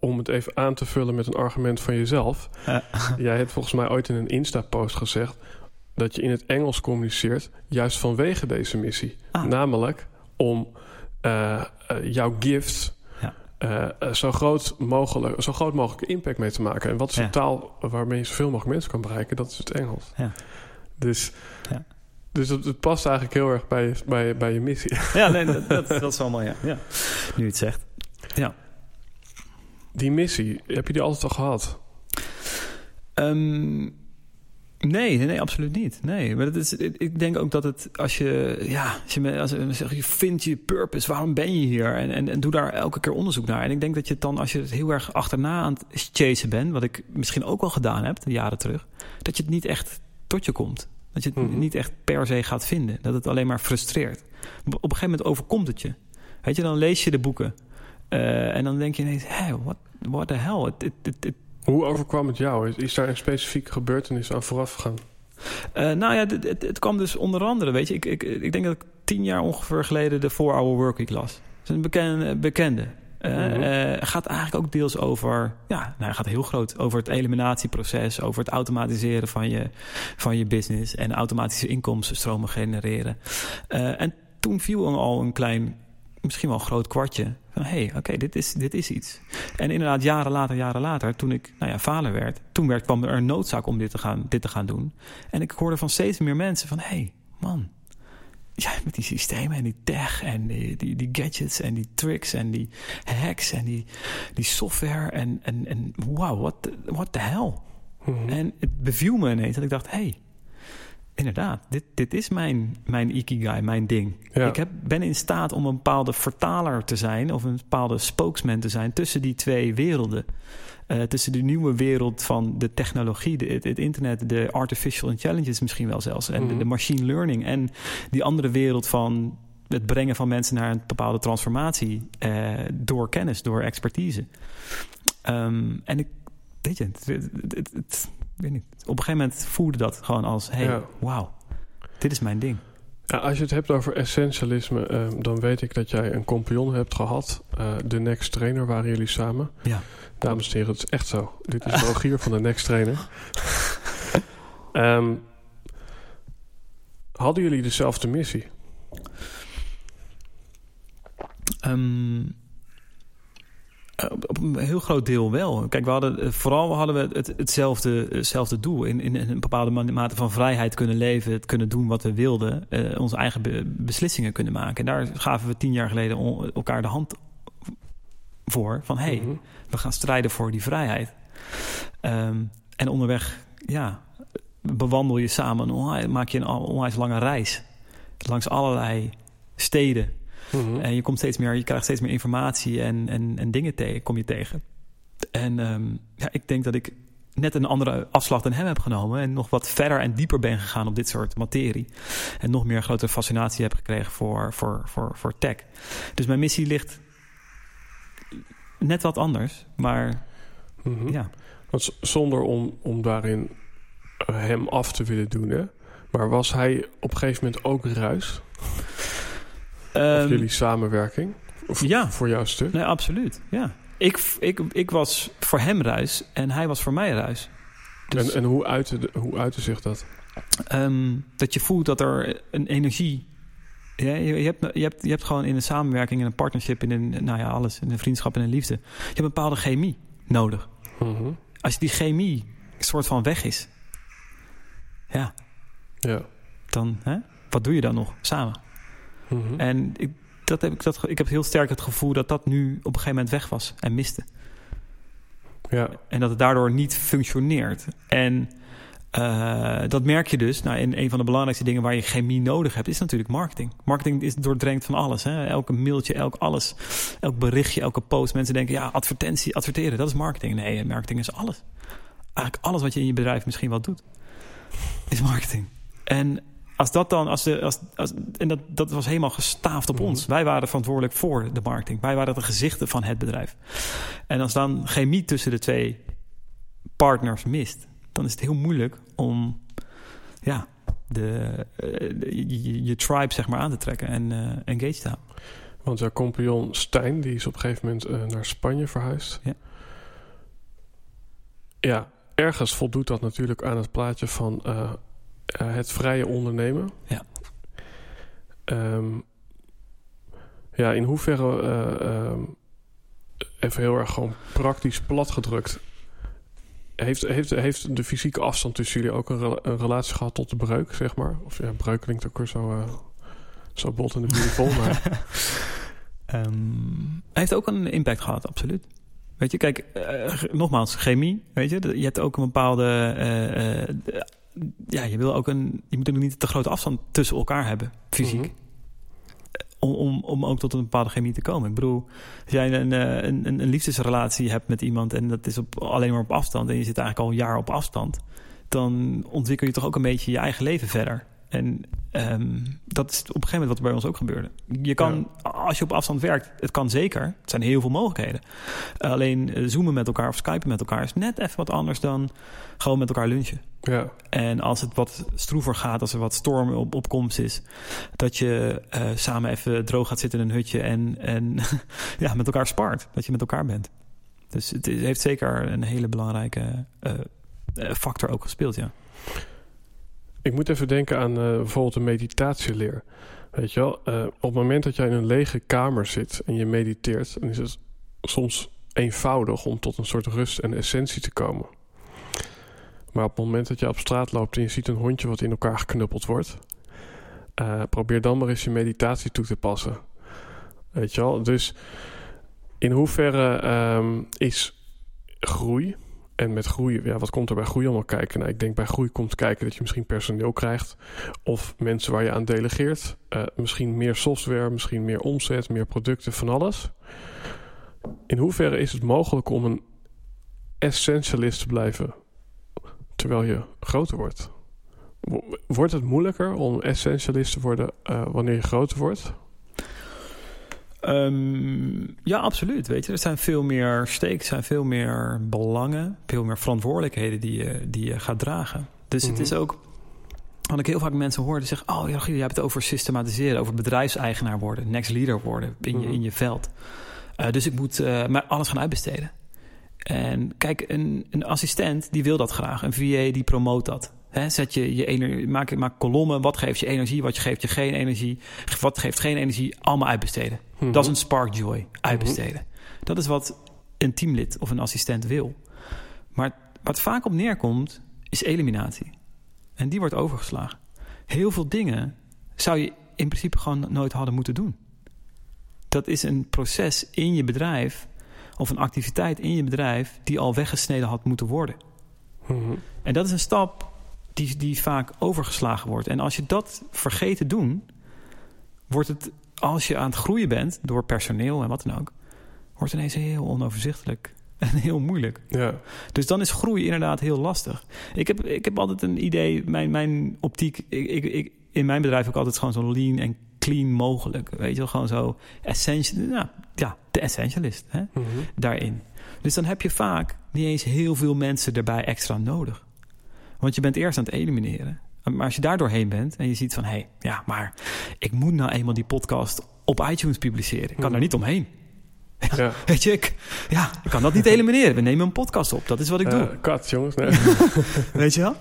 om het even aan te vullen met een argument van jezelf. Jij hebt volgens mij ooit in een Insta-post gezegd dat je in het Engels communiceert, juist vanwege deze missie. Ah. Namelijk om eh, jouw gift zo, groot mogelijk, zo groot mogelijke impact mee te maken. En wat is een taal waarmee je zoveel mogelijk mensen kan bereiken? Dat is het Engels. Ja. Dus ja. Dus het, het, past eigenlijk heel erg bij, bij, bij je missie. Ja, nee, dat, dat, dat is allemaal, ja. ja. Nu het zegt. Ja. Die missie, heb je die altijd al gehad? Um, nee, nee, nee, absoluut niet. Nee, maar dat is, ik denk ook dat het als je, ja, als je, als je zegt, je vindt je purpose, waarom ben je hier? En, en, en doe daar elke keer onderzoek naar. En ik denk dat je het dan, als je het heel erg achterna aan het chasen bent, wat ik misschien ook wel gedaan heb, jaren terug, dat je het niet echt tot je komt. Dat je het mhm. niet echt per se gaat vinden. Dat het alleen maar frustreert. Op een gegeven moment overkomt het je. Weet je, dan lees je de boeken. Uh, en dan denk je ineens, hé, what, what the hell? It, it, it, Hoe overkwam het jou? Is, is daar een specifieke gebeurtenis aan vooraf gegaan? Uh, nou ja, het, het, kwam dus onder andere, weet je... Ik, ik, ik denk dat ik tien jaar ongeveer geleden de 4-Hour Workweek las. Dat is een bekende. bekende. Uh, gaat eigenlijk ook deels over, ja, nou, gaat heel groot over het eliminatieproces, over het automatiseren van je, van je business en automatische inkomstenstromen genereren. Uh, en toen viel al een klein, misschien wel een groot kwartje van hé, hey, oké, dit, is, dit is iets. En inderdaad, jaren later, jaren later, toen ik nou ja, vader werd, toen werd, kwam er een noodzaak om dit te, gaan, dit te gaan doen. En ik hoorde van steeds meer mensen van hé, hey, man, ja, met die systemen en die tech en die, die, die, gadgets en die tricks en die hacks en die, die software. En, en, en wow, what the, what the hell? Mhm. En het beviel me ineens dat ik dacht, hey, inderdaad, dit, dit is mijn, mijn ikigai, mijn ding. Ik heb, ben in staat om een bepaalde vertaler te zijn... of een bepaalde spokesman te zijn tussen die twee werelden. Uh, tussen de nieuwe wereld van de technologie, de, het, internet... de artificial intelligence misschien wel zelfs... en de, mhm. machine learning en die andere wereld van het brengen van mensen naar een bepaalde transformatie... Uh, door kennis, door expertise. Um, en ik, weet je, het, het, weet niet. Op een gegeven moment voelde dat gewoon als: hey, ja. wauw, dit is mijn ding. Ja, als je het hebt over essentialisme, uh, dan weet ik dat jij een compagnon hebt gehad. Uh, de Next Trainer waren jullie samen. Ja. Dames en heren, het is echt zo. Dit is Rogier van de Next Trainer. um, hadden jullie dezelfde missie? Um, eh, op een heel groot deel wel. Kijk, we hadden, eh, vooral hadden we het, hetzelfde, hetzelfde doel. In, in, een bepaalde mate van vrijheid kunnen leven, het kunnen doen wat we wilden, uh, onze eigen beslissingen kunnen maken. En daar gaven we tien jaar geleden elkaar de hand voor. Van hé, hey, mhm. we gaan strijden voor die vrijheid. Um, en onderweg, ja, bewandel je samen, maak je een onwijs lange reis langs allerlei steden Mhm. En je komt steeds meer, je krijgt steeds meer informatie en, en, en dingen tegen, kom je tegen. En um, ja, ik denk dat ik net een andere afslag dan hem heb genomen. En nog wat verder en dieper ben gegaan op dit soort materie. En nog meer grote fascinatie heb gekregen voor, voor, voor, voor tech. Dus mijn missie ligt net wat anders. Maar mm ja. Want zonder om, om daarin eh, hem af te willen doen, hè? Maar was hij op een gegeven moment ook ruis? Um, jullie samenwerking? Of ja. Voor jouw stuk? Nee, absoluut. Ja. Ik, ik, ik was voor hem ruis en hij was voor mij ruis. Dus, en, en hoe, uitte, hoe uitte zich dat? Um, dat je voelt dat er een energie... Ja, je, je, hebt, je, hebt, je hebt gewoon in een samenwerking, in een partnership, in een, nou ja, alles, in een vriendschap en een liefde. Je hebt een bepaalde chemie nodig. Mhm. Als die chemie een soort van weg is, ja, ja. dan, hè, wat doe je dan nog samen? Mhm. En ik, dat heb ik, dat, ik heb heel sterk het gevoel dat dat nu op een gegeven moment weg was en miste. Ja. En dat het daardoor niet functioneert. En uh, dat merk je dus. Nou, in een van de belangrijkste dingen waar je chemie nodig hebt, is natuurlijk marketing. Marketing is doordrenkt van alles. Hè? Elke mailtje, elk alles, elk berichtje, elke post. Mensen denken, ja, advertentie, adverteren, dat is marketing. Nee, marketing is alles. Eigenlijk alles wat je in je bedrijf misschien wel doet, is marketing. En als dat dan, als de, als, als, en dat, dat was helemaal gestaafd op ons. Wij waren verantwoordelijk voor de marketing. Wij waren de gezichten van het bedrijf. En als dan chemie tussen de twee partners mist, dan is het heel moeilijk om ja, de, eh, je, je, tribe zeg maar aan te trekken en uh, engaged te houden. Want jouw compagnon Stijn, die is op een gegeven moment eh, naar Spanje verhuisd. Ja. Ja, ergens voldoet dat natuurlijk aan het plaatje van eh, eh, het vrije ondernemen. Ja. Ehm, ja, in hoeverre, eh, ehm, even heel erg gewoon praktisch platgedrukt, heeft, heeft, heeft de fysieke afstand tussen jullie ook een, rela- een relatie gehad tot de breuk, zeg maar? Of ja, breuk klinkt ook weer zo, eh, zo bot en de beautiful, maar... Ehm, hij heeft ook een impact gehad, absoluut. Weet je, kijk, nogmaals, chemie, weet je. Je hebt ook een bepaalde... ja, je wil ook een... Je moet ook niet te grote afstand tussen elkaar hebben, fysiek. Mhm. om, om, om ook tot een bepaalde chemie te komen. Ik bedoel, als jij een, eh, een, een, een liefdesrelatie hebt met iemand... en dat is op, alleen maar op afstand... en je zit eigenlijk al een jaar op afstand... dan ontwikkel je toch ook een beetje je eigen leven verder. En ehm, dat is op een gegeven moment wat er bij ons ook gebeurde. Je kan, als je op afstand werkt, het kan zeker. Het zijn heel veel mogelijkheden. Alleen eh, zoomen met elkaar of skypen met elkaar... is net even wat anders dan gewoon met elkaar lunchen. Ja, En als het wat stroever gaat, als er wat storm op, op komst is, dat je eh, samen even droog gaat zitten in een hutje en, en ja, met elkaar spart. Dat je met elkaar bent. Dus het heeft zeker een hele belangrijke eh, factor ook gespeeld, ja. Ik moet even denken aan eh, bijvoorbeeld een meditatieleer. Weet je wel, eh, op het moment dat jij in een lege kamer zit en je mediteert, dan is het soms eenvoudig om tot een soort rust en essentie te komen. Maar op het moment dat je op straat loopt en je ziet een hondje wat in elkaar geknuppeld wordt, eh, probeer dan maar eens je meditatie toe te passen. Weet je wel, dus in hoeverre ehm, is groei en met groei, ja, wat komt er bij groei allemaal kijken? Nou, ik denk bij groei komt kijken dat je misschien personeel krijgt. Of mensen waar je aan delegeert. Eh, misschien meer software, misschien meer omzet, meer producten, van alles. In hoeverre is het mogelijk om een essentialist te blijven terwijl je groter wordt? Wo- Wordt het moeilijker om essentialist te worden eh, wanneer je groter wordt? Ehm, ja, absoluut. Weet je, er zijn veel meer stakes, er zijn veel meer belangen, veel meer verantwoordelijkheden die je, die je gaat dragen. Dus Mhm. het is ook. Wat ik heel vaak mensen hoor, die zeggen: Oh, ja, Giel, je hebt het over systematiseren, over bedrijfseigenaar worden, next leader worden in, je, Mhm. in je veld. Eh, dus ik moet eh, maar alles gaan uitbesteden. En kijk, een, een assistent die wil dat graag. Een VA die promoot dat. Zet je je ener- maak, maak kolommen. Wat geeft je energie? Wat geeft je geen energie? Wat geeft geen energie? Allemaal uitbesteden. Mhm. Dat is een spark joy. Uitbesteden. Dat is wat een teamlid of een assistent wil. Maar wat vaak op neerkomt, is eliminatie. En die wordt overgeslagen. Heel veel dingen zou je in principe gewoon nooit hadden moeten doen. Dat is een proces in je bedrijf of een activiteit in je bedrijf die al weggesneden had moeten worden. Mhm. En dat is een stap die, die vaak overgeslagen wordt. En als je dat vergeet te doen, wordt het, als je aan het groeien bent door personeel en wat dan ook, wordt ineens heel onoverzichtelijk en heel moeilijk. Ja, Dus dan is groei inderdaad heel lastig. Ik heb, ik heb altijd een idee, mijn, mijn optiek, ik, ik, ik, in mijn bedrijf ook altijd gewoon zo lean en clean mogelijk. Weet je wel, gewoon zo essential, nou, ja, de essentialist hè, Mhm. daarin. Dus dan heb je vaak niet eens heel veel mensen erbij extra nodig. Want je bent eerst aan het elimineren. Maar als je daar doorheen bent en je ziet van... hé, hey, ja, maar ik moet nou eenmaal die podcast op iTunes publiceren. Ik kan daar niet omheen. ja. Weet je, ik, ja, ik kan dat niet elimineren. We nemen een podcast op. Dat is wat ik doe. Eh, kat, jongens. Nee. Weet je wel?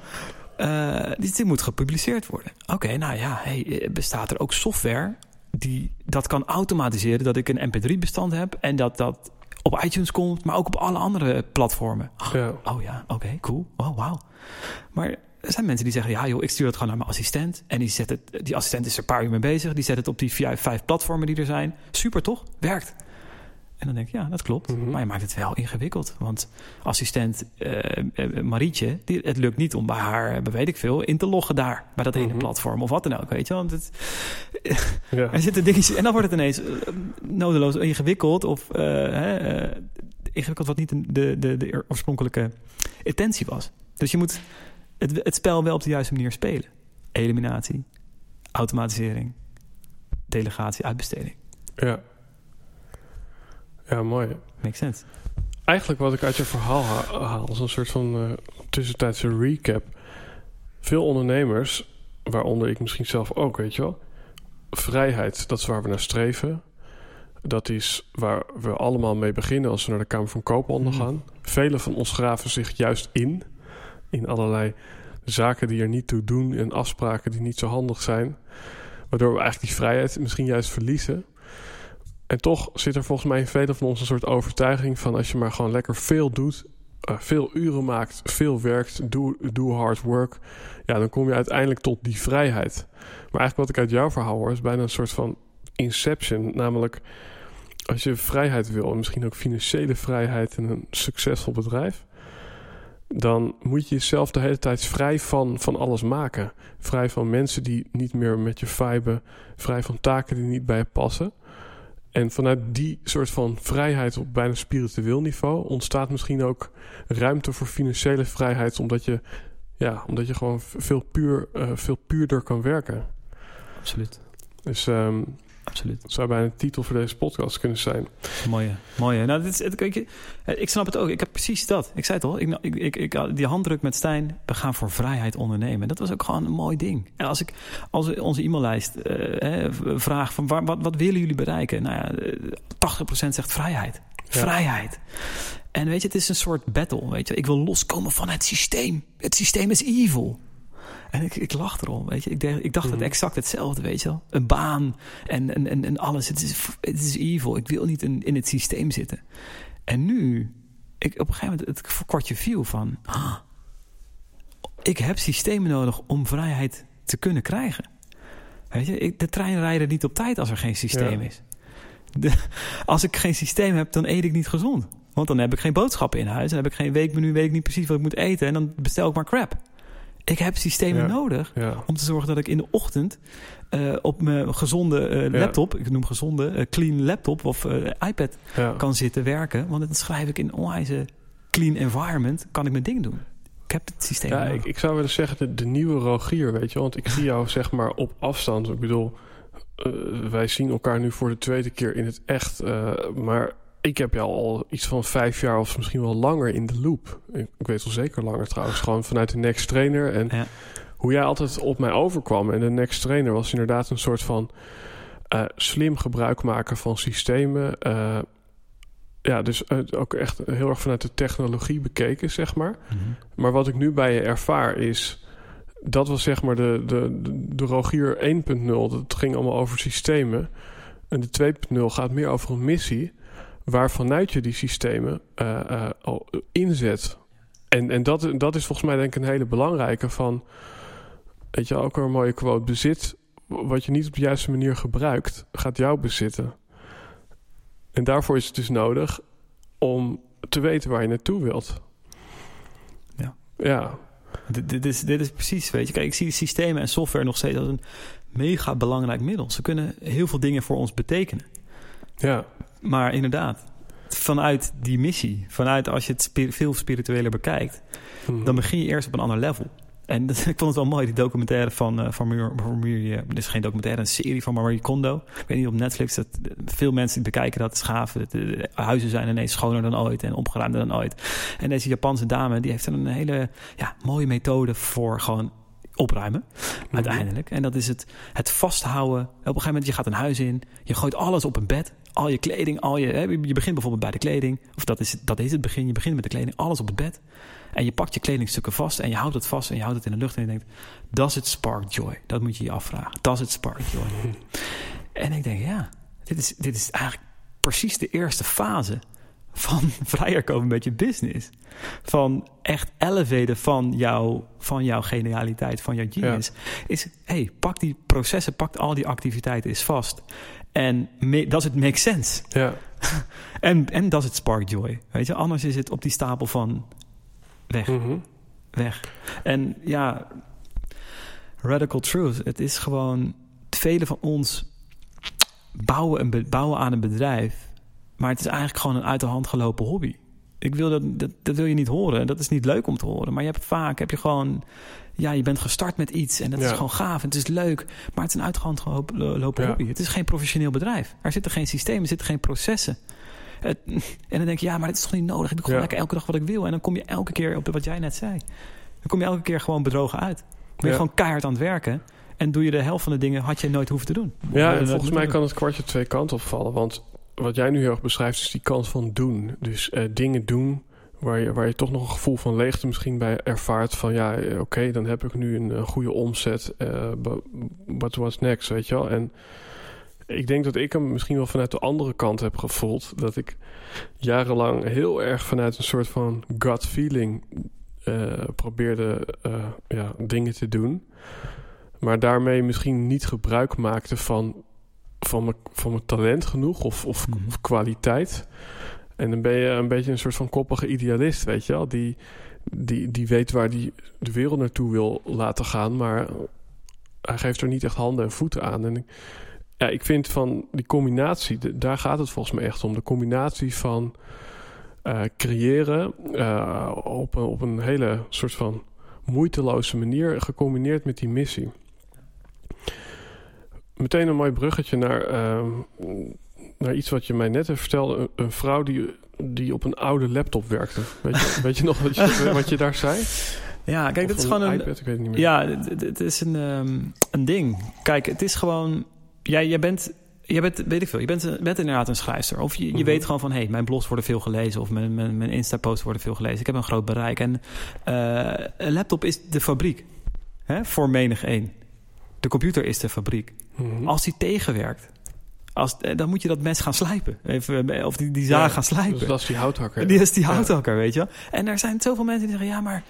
Dit, dit moet gepubliceerd worden. Oké, nou ja, hey, eh, bestaat er ook software die dat kan automatiseren dat ik een mp3-bestand heb en dat dat op iTunes komt, maar ook op alle andere platformen. ja. Oh ja, oké, cool. Oh, wauw. Maar er zijn mensen die zeggen, ja joh, ik stuur het gewoon naar mijn assistent. En die, zet het, die assistent is er een paar uur mee bezig. Die zet het op die vijf platformen die er zijn. Super toch? Werkt. En dan denk ik, ja, dat klopt. Mhm. Maar je maakt het wel ingewikkeld. Want assistent eh, Marietje, die, het lukt niet om bij haar, eh, weet ik veel, in te loggen daar. Bij dat ene Mhm. platform of wat dan ook, weet je. Want het, ja. er zitten dingetjes en dan wordt het ineens eh, nodeloos ingewikkeld of eh, hè, eh, ingewikkeld wat niet de, de, de, oorspronkelijke intentie was. Dus je moet het, het spel wel op de juiste manier spelen. Eliminatie, automatisering, delegatie, uitbesteding. ja. Ja, mooi. Makes sense. Eigenlijk wat ik uit je verhaal ha- haal, is een soort van tussentijdse recap. Veel ondernemers, waaronder ik misschien zelf ook, weet je wel. Vrijheid, dat is waar we naar streven. Dat is waar we allemaal mee beginnen als we naar de Kamer van Koophandel Mhm. gaan. Velen van ons graven zich juist in. In allerlei zaken die er niet toe doen en afspraken die niet zo handig zijn. Waardoor we eigenlijk die vrijheid misschien juist verliezen. En toch zit er volgens mij in velen van ons een soort overtuiging van als je maar gewoon lekker veel doet, eh, veel uren maakt, veel werkt, doe, doe hard work, ja, dan kom je uiteindelijk tot die vrijheid. Maar eigenlijk wat ik uit jouw verhaal hoor, is bijna een soort van inception. Namelijk, als je vrijheid wil, en misschien ook financiële vrijheid en een succesvol bedrijf, dan moet je jezelf de hele tijd vrij van, van alles maken. Vrij van mensen die niet meer met je viben, vrij van taken die niet bij je passen. En vanuit die soort van vrijheid op bijna spiritueel niveau ontstaat misschien ook ruimte voor financiële vrijheid, omdat je, ja, omdat je gewoon veel, puur, eh, veel puurder kan werken. Absoluut. Dus ehm, Absoluut. dat zou bijna de titel voor deze podcast kunnen zijn. Mooie, mooie. Nou, dit is, het- je, eh, ik snap het ook. Ik heb precies dat. Ik zei het al. Ik, ik, ik, ik- die handdruk met Stijn. We gaan voor vrijheid ondernemen. Dat was ook gewoon een mooi ding. En als ik als onze e-maillijst eh, vraag van waar, wat, wat willen jullie bereiken? Nou ja, eh, 80% zegt vrijheid. Vrijheid. En weet je, het is een soort battle. Weet je, ik wil loskomen van het systeem. Het systeem is evil. En ik, ik lach erom, weet je. Ik, dacht- ik dacht Mhm. het exact hetzelfde, weet je wel. Een baan en, en, en, en alles. Het is, het is evil. Ik wil niet in, in het systeem zitten. En nu, ik, op een gegeven moment, het kwartje viel van... ah, ik heb systemen nodig om vrijheid te kunnen krijgen. Weet je, ik, de trein rijden niet op tijd als er geen systeem Ja. is. De, als ik geen systeem heb, dan eet ik niet gezond. Want dan heb ik geen boodschappen in huis. Dan heb ik geen weekmenu, weet ik niet precies wat ik moet eten. En dan bestel ik maar crap. Ik heb systemen Ja. nodig Ja, om te zorgen dat ik in de ochtend eh, op mijn gezonde eh, Ja. laptop, ik noem gezonde, eh, clean laptop of iPad kan zitten werken. Want dan schrijf ik in een onwijze clean environment, kan ik mijn ding doen. Ik heb het systeem Ja, nodig. ik, ik zou willen zeggen de, de nieuwe Rogier, weet je. Want ik zie jou zeg maar op afstand. Ik bedoel, wij zien elkaar nu voor de tweede keer in het echt. maar ik heb jou al iets van vijf jaar of misschien wel langer in de loop. Ik, ik weet wel zeker langer trouwens. Gewoon vanuit de Next Trainer. En Ja. hoe jij altijd op mij overkwam. En de Next Trainer was inderdaad een soort van eh, slim gebruik maken van systemen. eh, ja, dus eh, ook echt heel erg vanuit de technologie bekeken, zeg maar. Mhm. Maar wat ik nu bij je ervaar is... Dat was zeg maar de, de, de, de Rogier 1.0. Dat ging allemaal over systemen. En de 2.0 gaat meer over een missie... waarvanuit je die systemen eh, eh, al inzet. En, en dat, dat is volgens mij denk ik een hele belangrijke van... Weet je, ook een mooie quote. Bezit wat je niet op de juiste manier gebruikt... gaat jou bezitten. En daarvoor is het dus nodig om te weten waar je naartoe wilt. Ja. Ja, Dit, dit, is, dit is precies, weet je. Kijk, ik zie systemen en software nog steeds als een mega belangrijk middel. Ze kunnen heel veel dingen voor ons betekenen. ja, Maar inderdaad, vanuit die missie, vanuit als je het veel spiritueler bekijkt, Mhm. dan begin je eerst op een ander level. En dat, ik vond het wel mooi, die documentaire van, eh van Marie, eh, dit is geen documentaire, een serie van Marie Kondo. Ik weet niet op Netflix, dat, veel mensen bekijken dat, gaaf. De, huizen zijn ineens schoner dan ooit en opgeruimder dan ooit. En deze Japanse dame, die heeft een hele ja, mooie methode voor gewoon opruimen, Mhm. uiteindelijk. En dat is het, het vasthouden. Op een gegeven moment, je gaat een huis in, je gooit alles op een bed. Al je kleding, al je, hè, je begint bijvoorbeeld bij de kleding. Of dat is, dat is het begin, je begint met de kleding, alles op het bed. En je pakt je kledingstukken vast en je houdt het vast en je houdt het in de lucht. En je denkt, does it spark joy? Dat moet je je afvragen. Does it spark joy? En ik denk, ja, dit is, dit is eigenlijk precies de eerste fase van vrijer komen met je business. Van echt elevaten van, jou, van jouw genialiteit, van jouw genius. Is, hey, pak die processen, pak al die activiteiten is vast. En does it make sense? ja, En, en does it spark joy? Weet je, anders is het op die stapel van weg, mhm. weg. En ja, radical truth. Het is gewoon, velen van ons bouwen, een bouwen aan een bedrijf. Maar het is eigenlijk gewoon een uit de hand gelopen hobby. Ik wil dat, dat, dat wil je niet horen. Dat is niet leuk om te horen. Maar je hebt vaak, heb je gewoon... Ja, je bent gestart met iets en dat is gewoon gaaf en het is leuk. Maar het is een uit de hand gelopen lopen Ja. hobby. Het is geen professioneel bedrijf. Er zitten geen systemen, er zitten geen processen. Het- en dan denk je, ja, maar dat is toch niet nodig? Ik doe gewoon Ja. lekker elke dag wat ik wil. En dan kom je elke keer op wat jij net zei. Dan kom je elke keer gewoon bedrogen uit. Dan ben je gewoon keihard aan het werken. En doe je de helft van de dingen had je nooit hoeven te doen. ja Eh, en volgens mij kan het kwartje twee kanten opvallen. Want wat jij nu heel erg beschrijft, is die kant van doen. Dus uh, dingen doen waar je, waar je toch nog een gevoel van leegte misschien bij ervaart. Van ja, eh, oké, dan heb ik nu een, goede omzet. Uh, but what's next, weet je wel? En ik denk dat ik hem misschien wel vanuit de andere kant heb gevoeld. Dat ik jarenlang heel erg vanuit een soort van gut feeling probeerde ja, dingen te doen. Maar daarmee misschien niet gebruik maakte van, van, mijn, van mijn talent genoeg of, of, Mhm. of kwaliteit. En dan ben je een beetje een soort van koppige idealist, weet je wel. Die, die, die weet waar die de wereld naartoe wil laten gaan, maar hij geeft er niet echt handen en voeten aan. En ik, ja, ik vind van die combinatie, de- daar gaat het volgens mij echt om. De combinatie van eh, creëren eh, op, een, op een hele soort van moeiteloze manier, gecombineerd met die missie. Meteen een mooi bruggetje naar, ehm, naar iets wat je mij net heeft verteld. Een, een vrouw die, die op een oude laptop werkte. Weet je, weet je nog wat je, wat je daar zei? Ja, kijk, dat is gewoon een... iPad, ik weet het niet meer. Ja, het- is een, ehm, een ding. Kijk, het is gewoon... Jij, jij bent... Je bent, weet ik veel, je bent, bent inderdaad een schrijfster. Of je, je Mhm. weet gewoon van, hé, hey, mijn blogs worden veel gelezen. Of mijn, mijn, mijn Insta-posts worden veel gelezen. Ik heb een groot bereik. En eh, een laptop is de fabriek. Hè, voor menig één. De computer is de fabriek. Mhm. Als die tegenwerkt, als, eh, dan moet je dat mes gaan slijpen. Even, eh, of die, die zaag Ja, gaan slijpen. Dus dat is die houthakker. Die is die Ja. houthakker, weet je. En er zijn zoveel mensen die zeggen... ja, maar...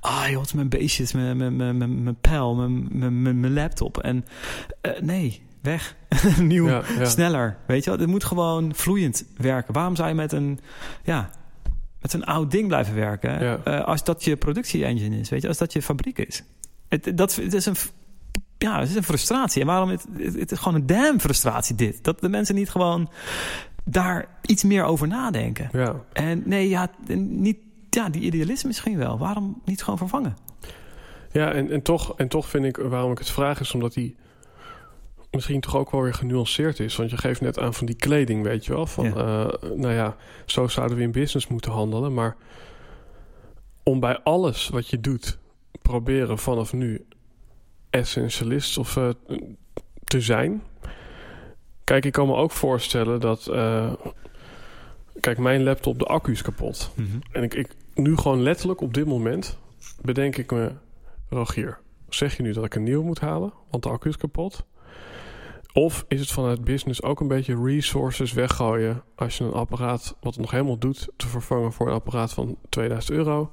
ah joh, het is mijn beestjes, mijn, mijn, mijn, mijn, pijl, mijn, mijn, laptop. En eh, nee, weg. Nieuw, Ja, sneller, weet je wel. Het moet gewoon vloeiend werken. Waarom zou je met een... ja, met een oud ding blijven werken... Als dat je productie-engine is, weet je? Als dat je fabriek is. Het, dat, het is een... Ja, het is een frustratie. En waarom? Het, het, het is gewoon een damn frustratie dit. Dat de mensen niet gewoon daar iets meer over nadenken. Ja. En nee, ja, niet, ja, die idealisme misschien wel. Waarom niet gewoon vervangen? Ja, en, en, toch, en toch vind ik, waarom ik het vraag, is omdat die misschien toch ook wel weer genuanceerd is. Want je geeft net aan van die kleding, weet je wel. Van, Ja. eh, nou ja, zo zouden we in business moeten handelen. Maar om bij alles wat je doet, proberen vanaf nu essentialist of eh, te zijn. Kijk, ik kan me ook voorstellen dat... eh, kijk, mijn laptop, de accu is kapot. En ik, ik nu gewoon letterlijk op dit moment bedenk ik me, Rogier, zeg je nu dat ik een nieuw moet halen, want de accu is kapot? Of is het vanuit business ook een beetje resources weggooien als je een apparaat wat het nog helemaal doet te vervangen voor een apparaat van 2000 euro?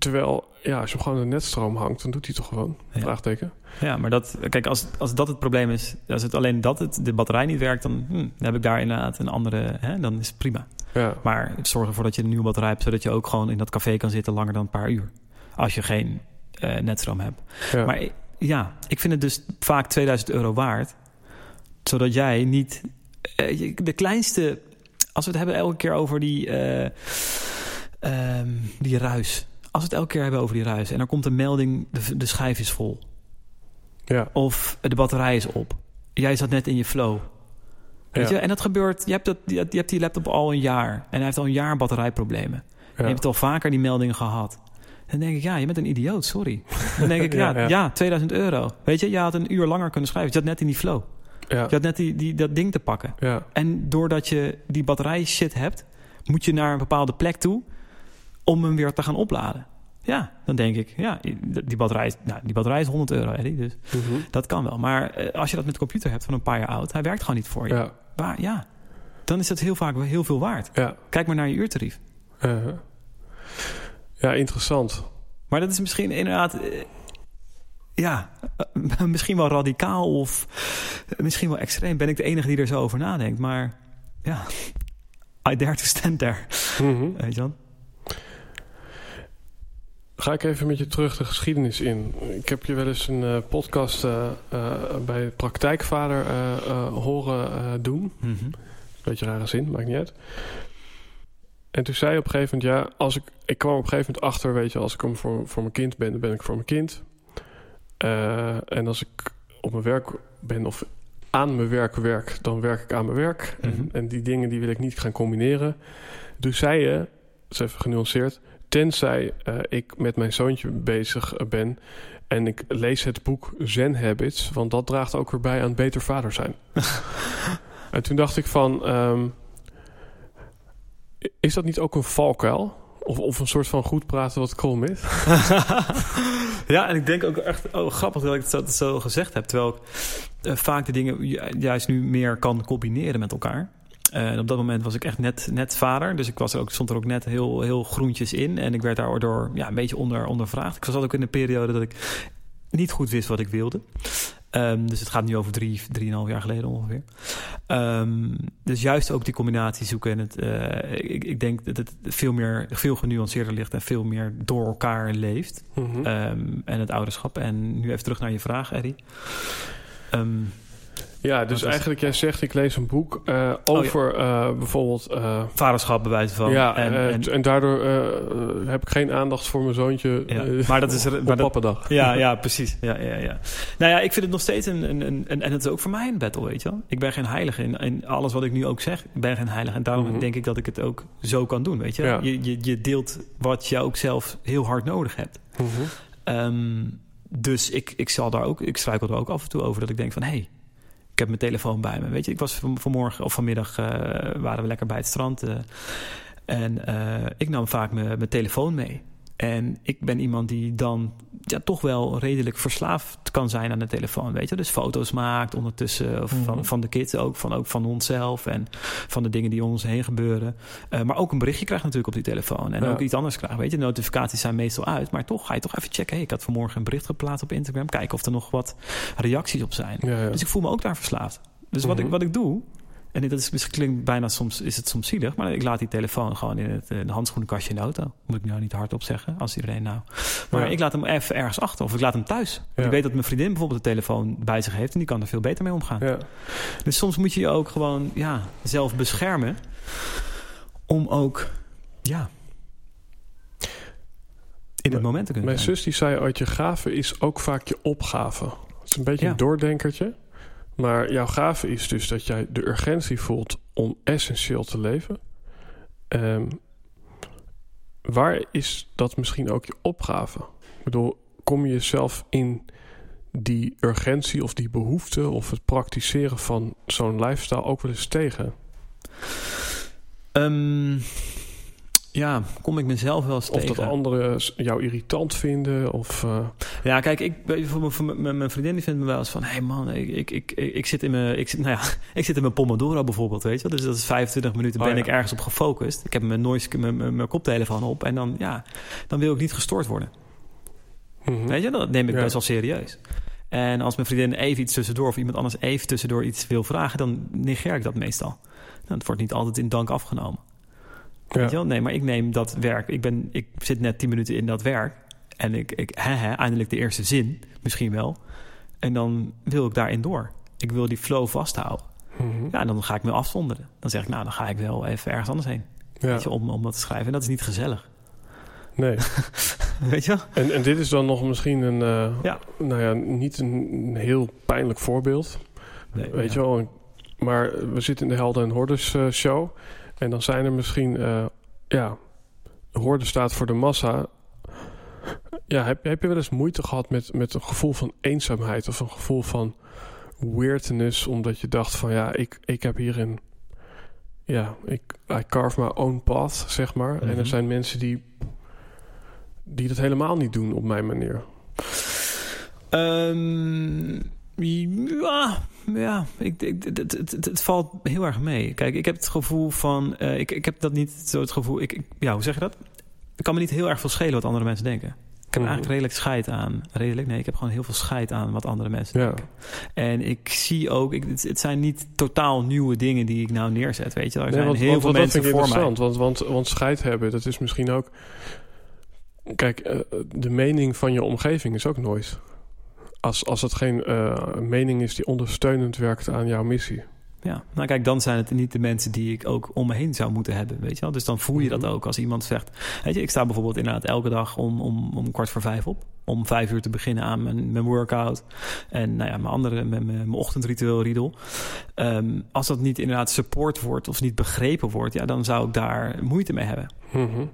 Terwijl, ja, als je hem gewoon de netstroom hangt, dan doet hij toch gewoon? Ja. Vraagteken. Ja, maar dat, kijk, als, als dat het probleem is, als het alleen dat het, de batterij niet werkt, dan, hm, dan heb ik daar inderdaad een andere, hè, dan is het prima. Ja, Maar zorg ervoor dat je een nieuwe batterij hebt, zodat je ook gewoon in dat café kan zitten langer dan een paar uur. Als je geen eh, netstroom hebt. ja. Maar ja, ik vind het dus vaak 2000 euro waard. Zodat jij niet eh, de kleinste. Als we het hebben elke keer over die, eh, ehm, die ruis. Als we het elke keer hebben over die ruis. En er komt een melding: de, de schijf is vol. ja, Of de batterij is op. Jij zat net in je flow. Weet ja, je? En dat gebeurt. Je hebt, dat, je hebt die laptop al een jaar. En hij heeft al een jaar batterijproblemen. ja. Je hebt al vaker die meldingen gehad. Dan denk ik, ja, je bent een idioot, sorry. Dan denk ik, ja, Ja, ja, ja. 2000 euro. Weet je, je had een uur langer kunnen schrijven. Je zat net in die flow. ja, Je had net die, die, dat ding te pakken. ja, En doordat je die batterij shit hebt... moet je naar een bepaalde plek toe... om hem weer te gaan opladen. Ja, dan denk ik, ja, die batterij is, nou, die batterij is 100 euro, Eddie, dus Mhm. dat kan wel. Maar eh, als je dat met de computer hebt van een paar jaar oud... hij werkt gewoon niet voor je. ja, Waar, ja, dan is dat heel vaak wel heel veel waard. ja. Kijk maar naar je uurtarief. Uh, ja, interessant. Maar dat is misschien inderdaad. eh, ja, eh, misschien wel radicaal of misschien wel extreem. Ben ik de enige die er zo over nadenkt. Maar ja, I dare to stand there. Weet je wel? Ga ik even met je terug de geschiedenis in. Ik heb je wel eens een eh, podcast eh, eh, bij Praktijkvader horen doen. Beetje rare zin, maakt niet uit. En toen zei je op een gegeven moment, ja, als ik, ik kwam op een gegeven moment achter, weet je, als ik voor, voor mijn kind ben, dan ben ik voor mijn kind. En als ik op mijn werk ben of aan mijn werk werk, dan werk ik aan mijn werk. Mhm. en, en die dingen die wil ik niet gaan combineren. Toen zei je, dat is even genuanceerd, tenzij eh, ik met mijn zoontje bezig eh, ben en ik lees het boek Zen Habits, want dat draagt ook weer bij aan beter vader zijn. En toen dacht ik van... ehm, is dat niet ook een valkuil? Of, of een soort van goed praten wat krom is? ja, en ik denk ook echt oh, grappig dat ik het zo, zo gezegd heb. Terwijl ik eh, vaak de dingen ju- juist nu meer kan combineren met elkaar. En op dat moment was ik echt net, net vader. Dus ik was er ook, stond er ook net heel, heel groentjes in. En ik werd daardoor ja, een beetje onder, ondervraagd. Ik zat ook in een periode dat ik niet goed wist wat ik wilde. Ehm, dus het gaat nu over drie, drieënhalf jaar geleden ongeveer. Ehm, dus juist ook die combinatie zoeken. En het, eh, ik, ik denk dat het veel, meer, veel genuanceerder ligt en veel meer door elkaar leeft. Mhm. Ehm, en het ouderschap. En nu even terug naar je vraag, Eddie. Ja, dus eigenlijk jij zegt ik lees een boek eh, over eh, bijvoorbeeld... eh, vaderschap bij wijze van. ja, en, en- en daardoor heb ik geen aandacht voor mijn zoontje Ja, maar dat is er- op maar dat- pappendag. ja, ja, precies. Ja, ja, ja. Nou ja, ik vind het nog steeds een, een, een, een- En het is ook voor mij een battle, weet je wel. Ik ben geen heilige in, in alles wat ik nu ook zeg. Ik ben geen heilige. En daarom Mhm. denk ik dat ik het ook zo kan doen, weet je. Ja. Je, je, je deelt wat je ook zelf heel hard nodig hebt. Mhm. Ehm, dus ik, ik zal daar ook, ik struikel er ook af en toe over dat ik denk van hé, hey, heb mijn telefoon bij me. Weet je, ik was van, vanmorgen of vanmiddag eh, waren we lekker bij het strand. eh, en eh, ik nam vaak mijn telefoon mee. En ik ben iemand die dan ja, toch wel redelijk verslaafd kan zijn aan de telefoon. Weet je, dus foto's maakt ondertussen of Mhm. van, van de kids ook, van, ook van onszelf en van de dingen die om ons heen gebeuren. Eh, maar ook een berichtje krijgt natuurlijk op die telefoon. En Ja. ook iets anders krijgt. Weet je, notificaties zijn meestal uit. Maar toch ga je toch even checken. Hey, ik had vanmorgen een bericht geplaatst op Instagram. Kijken of er nog wat reacties op zijn. Ja, ja. Dus ik voel me ook daar verslaafd. Dus wat, Mhm. ik, wat ik doe. En dit is misschien klinkt bijna soms is het soms zielig, maar ik laat die telefoon gewoon in het eh, de handschoenenkastje in de auto. Moet ik nou niet hardop zeggen, als iedereen nou. Maar Ja. ik laat hem even ergens achter of ik laat hem thuis. Ja. Ik weet dat mijn vriendin bijvoorbeeld de telefoon bij zich heeft en die kan er veel beter mee omgaan. Ja. Dus soms moet je je ook gewoon ja, zelf beschermen. Om ook ja, in het moment te kunnen Mijn zijn. zus die zei ooit, je gave is ook vaak je opgave. Het is een beetje een doordenkertje. Maar jouw gave is dus dat jij de urgentie voelt om essentieel te leven. Ehm, waar is dat misschien ook je opgave? Ik bedoel, kom je jezelf in die urgentie of die behoefte... of het praktiseren van zo'n lifestyle ook wel eens tegen? Ehm, ja, kom ik mezelf wel eens Of tegen. dat anderen jou irritant vinden? Of, eh, Ja, kijk, ik, voor mijn- vriendin die vindt me wel eens van... hé hey man, ik, ik, ik, ik, zit in mijn, ik, zit, nou ja, ik zit in mijn Pomodoro bijvoorbeeld, weet je. Dus dat is 25 minuten Oh, ben ja. ik ergens op gefocust. Ik heb mijn, noise, mijn, mijn, mijn koptelefoon op en dan, ja, dan wil ik niet gestoord worden. mhm. Weet je, dat neem ik Ja. best wel serieus. En als mijn vriendin even iets tussendoor... of iemand anders even tussendoor iets wil vragen... dan negeer ik dat meestal. Nou, het wordt niet altijd in dank afgenomen. Ja. Weet je wel? Nee, maar ik neem dat werk. Ik, ben, ik zit net tien minuten in dat werk. En ik, ik hè, hè, eindelijk de eerste zin, misschien wel. En dan wil ik daarin door. Ik wil die flow vasthouden. Mhm. Ja, en dan ga ik me afzonderen. Dan zeg ik, nou, dan ga ik wel even ergens anders heen. Ja. Weet je, om, om dat te schrijven. En dat is niet gezellig. Nee. Weet je wel? En, en dit is dan nog misschien een, eh, Ja. nou ja, niet een heel pijnlijk voorbeeld. Nee, weet ja. je wel, maar we zitten in de Helden en Hordes eh, show. En dan zijn er misschien, eh, ja, de horde staat voor de massa. Ja, heb, heb je wel eens moeite gehad met, met een gevoel van eenzaamheid of een gevoel van weirdness, omdat je dacht van ja, ik, ik heb hier een, ja, ik I carve my own path, zeg maar. En Mhm. er zijn mensen die, die dat helemaal niet doen op mijn manier. Ehm, ja, ja ik, ik, het, het, het, het valt heel erg mee. Kijk, ik heb het gevoel van... eh, ik, ik heb dat niet zo het gevoel... Ik, ik- ja, hoe zeg je dat? Ik kan me niet heel erg veel schelen wat andere mensen denken. Ik heb eigenlijk redelijk scheid aan... Redelijk? Nee, ik heb gewoon heel veel scheid aan wat andere mensen Ja. denken. En ik zie ook... Ik, het, het zijn niet totaal nieuwe dingen die ik nou neerzet, weet je. Er Nee, zijn want, heel want, veel want dat mensen vind ik voor mij. Want, want, want scheid hebben, dat is misschien ook... Kijk, eh, de mening van je omgeving is ook nooit. Als, als het geen eh, mening is die ondersteunend werkt aan jouw missie. Ja, nou kijk, dan zijn het niet de mensen die ik ook om me heen zou moeten hebben, weet je wel. Dus dan voel je dat Mhm. ook als iemand zegt... Weet je, ik sta bijvoorbeeld inderdaad elke dag om, om, om kwart voor vijf op. Om vijf uur te beginnen aan mijn, mijn workout. En nou ja, mijn andere, mijn, mijn, ochtendritueel riedel. Ehm, als dat niet inderdaad support wordt of niet begrepen wordt... ja, dan zou ik daar moeite mee hebben. Mhm.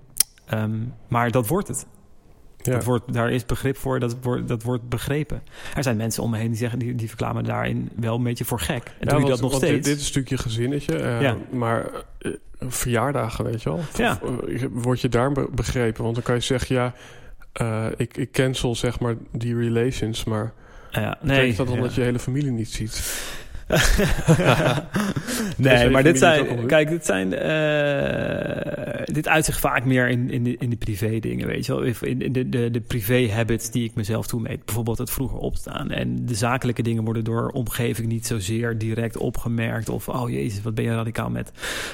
Ehm, maar dat wordt het. Dat wordt, daar is begrip voor, dat wordt, dat wordt begrepen. Er zijn mensen om me heen die zeggen, die, die verklaren daarin wel een beetje voor gek. En doe je dat nog steeds. Dit, dit, is een stukje gezinnetje, uh, ja. maar uh, verjaardagen, weet je wel. Ja. Word je daar begrepen? Want dan kan je zeggen, ja, uh, ik, ik cancel zeg maar die relations, maar ja, nee, dat omdat je hele familie niet ziet? nee, maar dit zijn, kijk, dit zijn, uh, dit uitzicht vaak meer in, in, de, in de privé dingen, weet je wel. In de, de, de privé habits die ik mezelf toemeet. Bijvoorbeeld het vroeger opstaan. En de zakelijke dingen worden door omgeving niet zozeer direct opgemerkt. Of, oh jezus, wat ben je radicaal met,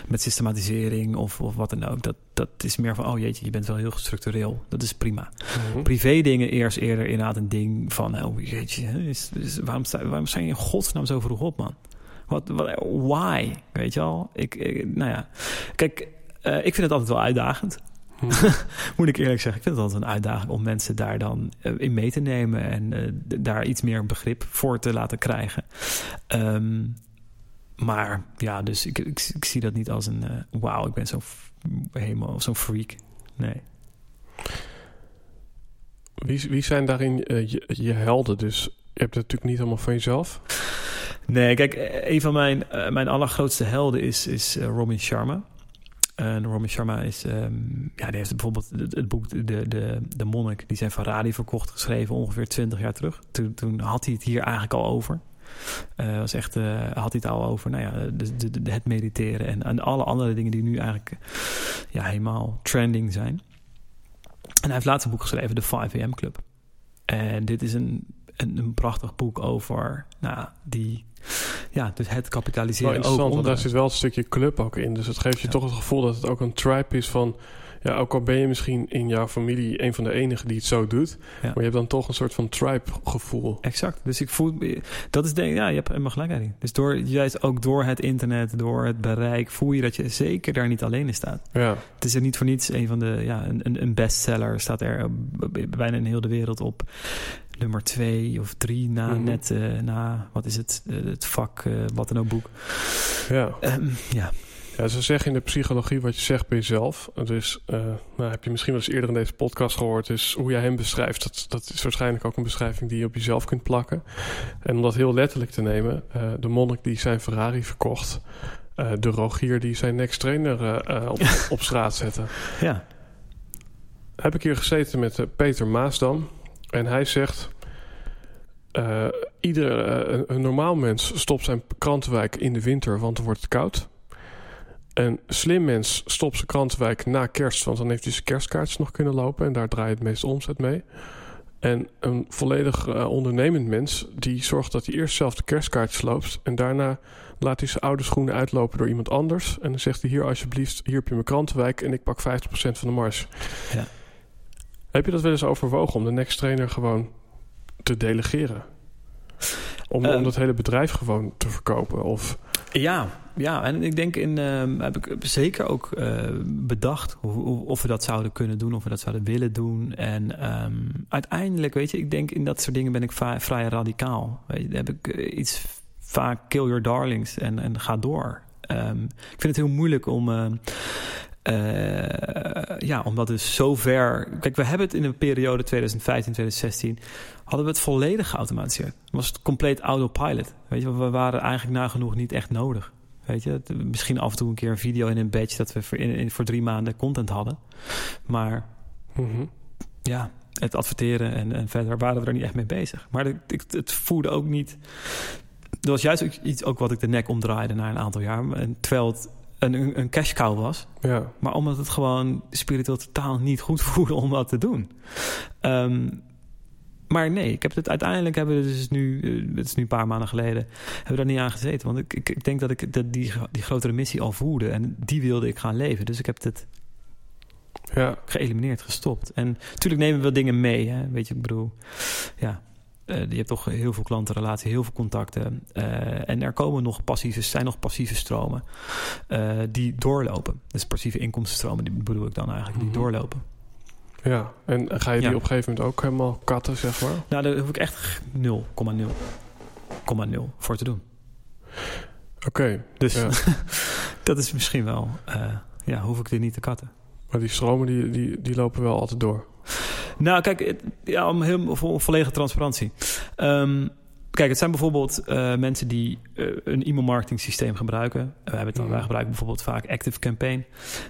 met systematisering of, of wat dan ook. Dat, dat is meer van, oh jeetje, je bent wel heel structureel. Dat is prima. Mm Privé dingen eerst eerder inderdaad een ding van, oh jeetje, is, is, waarom, sta, waarom zijn je in godsnaam zo vroeg op, man? Wat, wat, why? Weet je al? Ik, nou ja. Kijk, uh, ik vind het altijd wel uitdagend. Hmm. Moet ik eerlijk zeggen. Ik vind het altijd een uitdaging om mensen daar dan uh, in mee te nemen. En uh, daar iets meer begrip voor te laten krijgen. Um, maar ja, dus ik, ik, ik, zie dat niet als een... wauw, ik ben zo helemaal zo'n freak. Nee. Wie, wie zijn daarin je, je helden? Dus hebt het natuurlijk niet allemaal van jezelf. Nee, kijk, een van mijn, uh, mijn allergrootste helden is, is uh, Robin Sharma. En Robin Sharma is, um, ja, die heeft bijvoorbeeld het, het, boek De, de, de Monnik, die zijn Ferrari verkocht, geschreven ongeveer 20 jaar terug. Toen, toen had hij het hier eigenlijk al over. Uh, was echt, had hij het al over nou ja, de, de, het mediteren en, en alle andere dingen die nu eigenlijk ja, helemaal trending zijn. En hij heeft laatst een boek geschreven, de 5am Club. En dit is een een, een prachtig boek over nou, die, ja, dus het kapitaliseren. Wel interessant, want daar zit wel een stukje club ook in. Dus het geeft je toch het gevoel dat het ook een tribe is van ja, ook al ben je misschien in jouw familie een van de enigen die het zo doet, maar je hebt dan toch een soort van tribe-gevoel. Exact. Dus ik voel, dat is denk ja, je hebt helemaal gelijk. Dus door, juist ook door het internet, door het bereik, voel je dat je zeker daar niet alleen in staat. Ja. Het is er niet voor niets een van de, ja, een, een bestseller staat er bijna in heel de wereld op nummer twee of drie na mhm. net uh, na wat is het uh, het vak uh, wat dan ook boek ja um, ja ja, ze zeggen in de psychologie wat je zegt bij jezelf. Dus nou, heb je misschien wel eens eerder in deze podcast gehoord, is hoe jij hem beschrijft. Dat, dat is waarschijnlijk ook een beschrijving die je op jezelf kunt plakken. En om dat heel letterlijk te nemen, de monnik die zijn Ferrari verkocht, de Rogier die zijn next trainer op, op straat zette. Ja. Heb ik hier gezeten met Peter Maasdam. En hij zegt. Uh, ieder uh, een normaal mens stopt zijn krantenwijk in de winter, want dan wordt het koud. Een slim mens stopt zijn krantenwijk na kerst, want dan heeft hij zijn kerstkaartjes nog kunnen lopen en daar draait het meeste omzet mee. En een volledig uh, ondernemend mens die zorgt dat hij eerst zelf de kerstkaartjes loopt en daarna laat hij zijn oude schoenen uitlopen door iemand anders. En dan zegt hij hier alsjeblieft, hier heb je mijn krantenwijk en ik pak 50% van de mars. Ja. Heb je dat wel eens overwogen om de next trainer gewoon te delegeren? Om, om dat hele bedrijf gewoon te verkopen? Of... Ja, ja, en ik denk in uh, heb ik zeker ook uh, bedacht hoe, of we dat zouden kunnen doen, of we dat zouden willen doen. En um, uiteindelijk, weet je, ik denk in dat soort dingen ben ik vrij radicaal. Weet je, heb ik uh, iets vaak kill your darlings en, en ga door. Um, ik vind het heel moeilijk om. Uh, ja, omdat dus zo ver. Kijk, we hebben het in de periode 2015, 2016. hadden we het volledig geautomatiseerd. Was het compleet autopilot. Weet je, we waren eigenlijk nagenoeg niet echt nodig. Weet je, misschien af en toe een keer een video in een badge dat we voor, in, voor drie maanden content hadden. Maar mm -hmm. ja, het adverteren en, en, verder waren we er niet echt mee bezig. Maar het, het voerde ook niet. Dat was juist ook iets ook wat ik de nek omdraaide na een aantal jaar. En terwijl het een, een cash cow was. Ja. Maar omdat het gewoon spiritueel totaal niet goed voelde om dat te doen. Um, maar nee, ik heb het uiteindelijk hebben we dus nu, eh, het is nu een paar maanden geleden, hebben we daar niet aan gezeten. Want ik, ik, ik denk dat ik dat die, die grotere missie al voerde en die wilde ik gaan leven. Dus ik heb het ja. geëlimineerd, gestopt. En natuurlijk nemen we wel dingen mee. Hè? Weet je, ik bedoel, ja, je hebt toch heel veel klantenrelaties, heel veel contacten. Uh, en er komen nog passieve, zijn nog passieve stromen uh, die doorlopen. Dus passieve inkomstenstromen, die bedoel ik dan eigenlijk, die mm -hmm. doorlopen. Ja, en ga je die ja. op een gegeven moment ook helemaal katten, zeg maar? Nou, daar hoef ik echt 0,0,0 voor te doen. Oké. Okay, dus ja. dat is misschien wel, uh, ja, hoef ik dit niet te katten. Maar die stromen, die, die, die lopen wel altijd door? Nou, kijk, ja, om heel vo- volledige transparantie. Ehm, kijk, het zijn bijvoorbeeld eh, mensen die eh, een e-mail-marketing systeem gebruiken. We hebben het dan, Mhm. Wij gebruiken bijvoorbeeld vaak Active Campaign.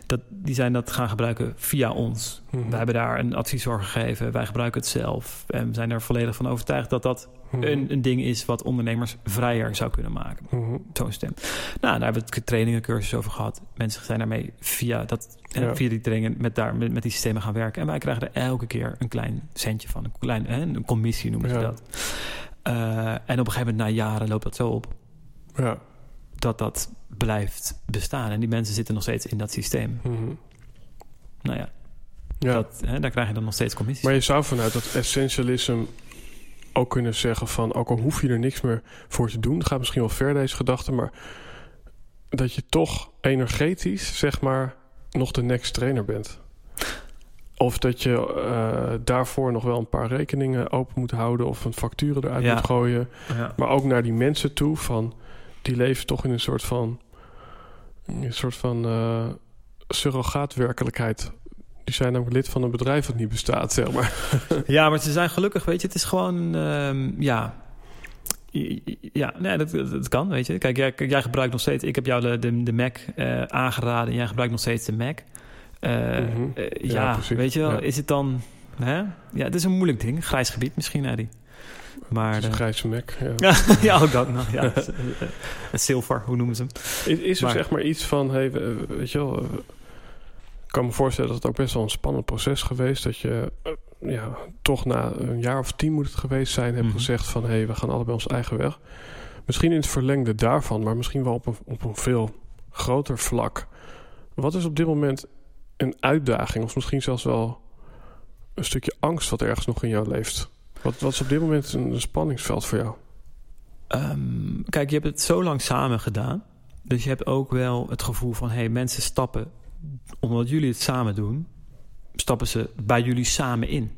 Dat, die zijn dat gaan gebruiken via ons. Mhm. We hebben daar een advies voor gegeven. Wij gebruiken het zelf. En we zijn er volledig van overtuigd dat dat Mhm. een, een ding is wat ondernemers vrijer zou kunnen maken. Zo'n systeem. Nou, daar hebben we het trainingen, cursussen over gehad. Mensen zijn daarmee via, dat, Ja. via die trainingen met, daar, met, met die systemen gaan werken. En wij krijgen er elke keer een klein centje van. Een, klein, een commissie noemen ze Ja. dat. Eh, en op een gegeven moment, na jaren, loopt dat zo op Ja. dat dat blijft bestaan. En die mensen zitten nog steeds in dat systeem. Mhm. Nou ja, ja. dat, hè, daar krijg je dan nog steeds commissies. Maar je zou vanuit dat essentialism ook kunnen zeggen van... ook al hoef je er niks meer voor te doen... gaat misschien wel ver deze gedachte... maar dat je toch energetisch, zeg maar... nog de next trainer bent. Of dat je eh, daarvoor nog wel een paar rekeningen open moet houden... of een facturen eruit Ja. moet gooien. ja. Maar ook naar die mensen toe van... die leven toch in een soort van... een soort van eh surrogaatwerkelijkheid... Die zijn namelijk lid van een bedrijf dat niet bestaat, zeg maar. Ja, maar ze zijn gelukkig, weet je. Het is gewoon, ehm, ja... Ja, nee, dat, kan, weet je. Kijk, jij, kijk, jij gebruikt nog steeds... Ik heb jou de, de, de Mac eh, aangeraden en jij gebruikt nog steeds de Mac. Eh, Mhm. eh, Ja, weet je wel, Ja. is het dan... Hè? Ja, het is een moeilijk ding. Grijs gebied misschien, Eddie. Maar... Het is een eh, grijze Mac. Ja. ja, ook dat. Nou, ja, zilver, hoe noemen ze hem? Is, er Maar- zeg maar iets van... Hey, we- weet je wel... ik kan me voorstellen dat het ook best wel een spannend proces geweest... dat je ja, toch na een jaar of tien moet het geweest zijn... hebt Mhm. gezegd van... hé, hey, we gaan allebei ons eigen weg. Misschien in het verlengde daarvan... maar misschien wel op een, op een veel groter vlak. Wat is op dit moment een uitdaging... of misschien zelfs wel een stukje angst... wat ergens nog in jou leeft? Wat, wat is op dit moment een, een spanningsveld voor jou? Ehm, kijk, je hebt het zo lang samen gedaan. Dus je hebt ook wel het gevoel van... hey, mensen stappen, omdat jullie het samen doen... stappen ze bij jullie samen in.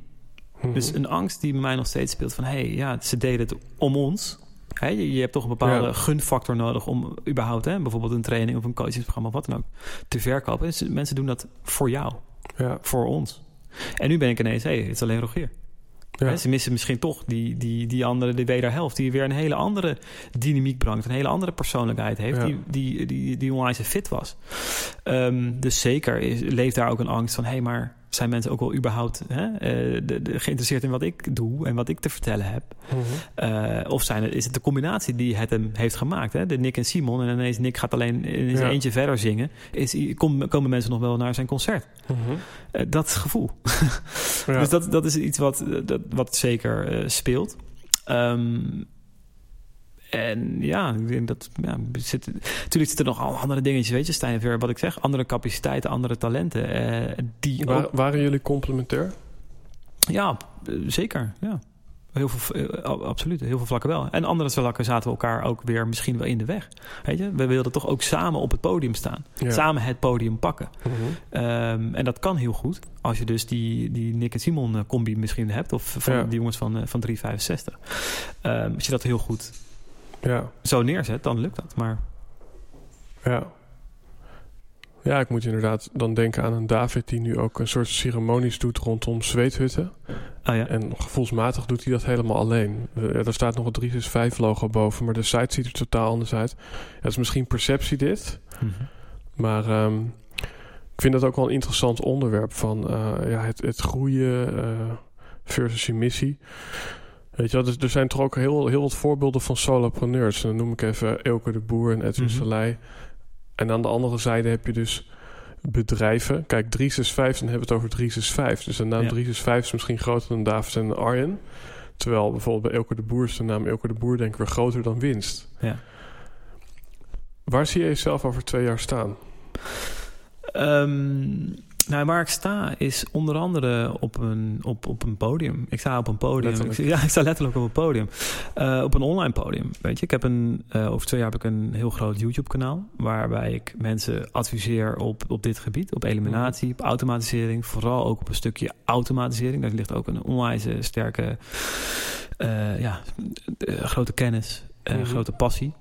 Mhm. Dus een angst die bij mij nog steeds speelt van... hey, ja, ze deden het om ons. Hè, je, je hebt toch een bepaalde Ja. gunfactor nodig... om überhaupt hè, bijvoorbeeld een training of een coachingsprogramma... of wat dan ook, te verkopen. Dus mensen doen dat voor jou, ja, voor ons. En nu ben ik ineens... hey, het is alleen Rogier. ja. Hè, Ze missen misschien toch die, die, die andere, de wederhelft, die weer een hele andere dynamiek brengt, een hele andere persoonlijkheid heeft, Ja. die, die, die, die onwijs fit was. Ehm, dus zeker is, leeft daar ook een angst van: hé, hey, maar zijn mensen ook wel überhaupt hè, eh, de, de, geïnteresseerd in wat ik doe en wat ik te vertellen heb? Mhm. Eh, of zijn het, is het de combinatie die het hem heeft gemaakt? Hè? De Nick en Simon en ineens Nick gaat alleen in zijn Ja. eentje verder zingen. Is, kom- komen mensen nog wel naar zijn concert? Mhm. Eh, dat gevoel. Ja. Dus dat, dat is iets wat, dat, wat zeker speelt. Ehm, en ja, ik denk dat... Ja, zit, natuurlijk zitten er nog al andere dingetjes, weet je, Stijn, weer wat ik zeg. Andere capaciteiten, andere talenten. eh, die ook, waren jullie complementair? ja, zeker, ja. Heel veel, eh, absoluut, heel veel vlakken wel. En andere vlakken zaten we elkaar ook weer misschien wel in de weg. Weet je, we wilden toch ook samen op het podium staan. Ja. Samen het podium pakken. Mhm. Ehm, en dat kan heel goed. Als je dus die, die Nick en Simon eh, combi misschien hebt. Of van Ja. die jongens van, van 365. Ehm, als je dat heel goed Ja, zo neerzet, dan lukt dat. Maar ja. Ja, ik moet inderdaad dan denken aan een David die nu ook een soort ceremonies doet rondom zweethutten. ah ja, En gevoelsmatig doet hij dat helemaal alleen. Er staat nog het 365 logo boven, maar de site ziet er totaal anders uit. Het is misschien perceptie dit, Mhm. maar ehm, ik vind dat ook wel een interessant onderwerp van eh, ja, het, het groeien eh, versus je missie. Weet je wel, dus er zijn toch ook heel, heel wat voorbeelden van solopreneurs. En dan noem ik even Elke de Boer en Edwin. Salei. En aan de andere zijde heb je dus bedrijven. Kijk, 365, dan hebben we het over 365. Dus de naam Ja. 365 is misschien groter dan David en Arjen. Terwijl bijvoorbeeld bij Elke de Boer is de naam Elke de Boer denk ik weer groter dan winst. ja. Waar zie je jezelf over twee jaar staan? Ehm, nou, waar ik sta is onder andere op een, op, op een podium. Ik sta op een podium. Letterlijk. ja, ik sta letterlijk op een podium. Eh, op een online podium. Weet je, ik heb een, eh, over twee jaar heb ik een heel groot YouTube-kanaal. Waarbij ik mensen adviseer op, op dit gebied. Op eliminatie, op automatisering. Vooral ook op een stukje automatisering. Daar ligt ook een onwijs sterke, eh, ja, grote kennis, eh, Mhm. grote passie.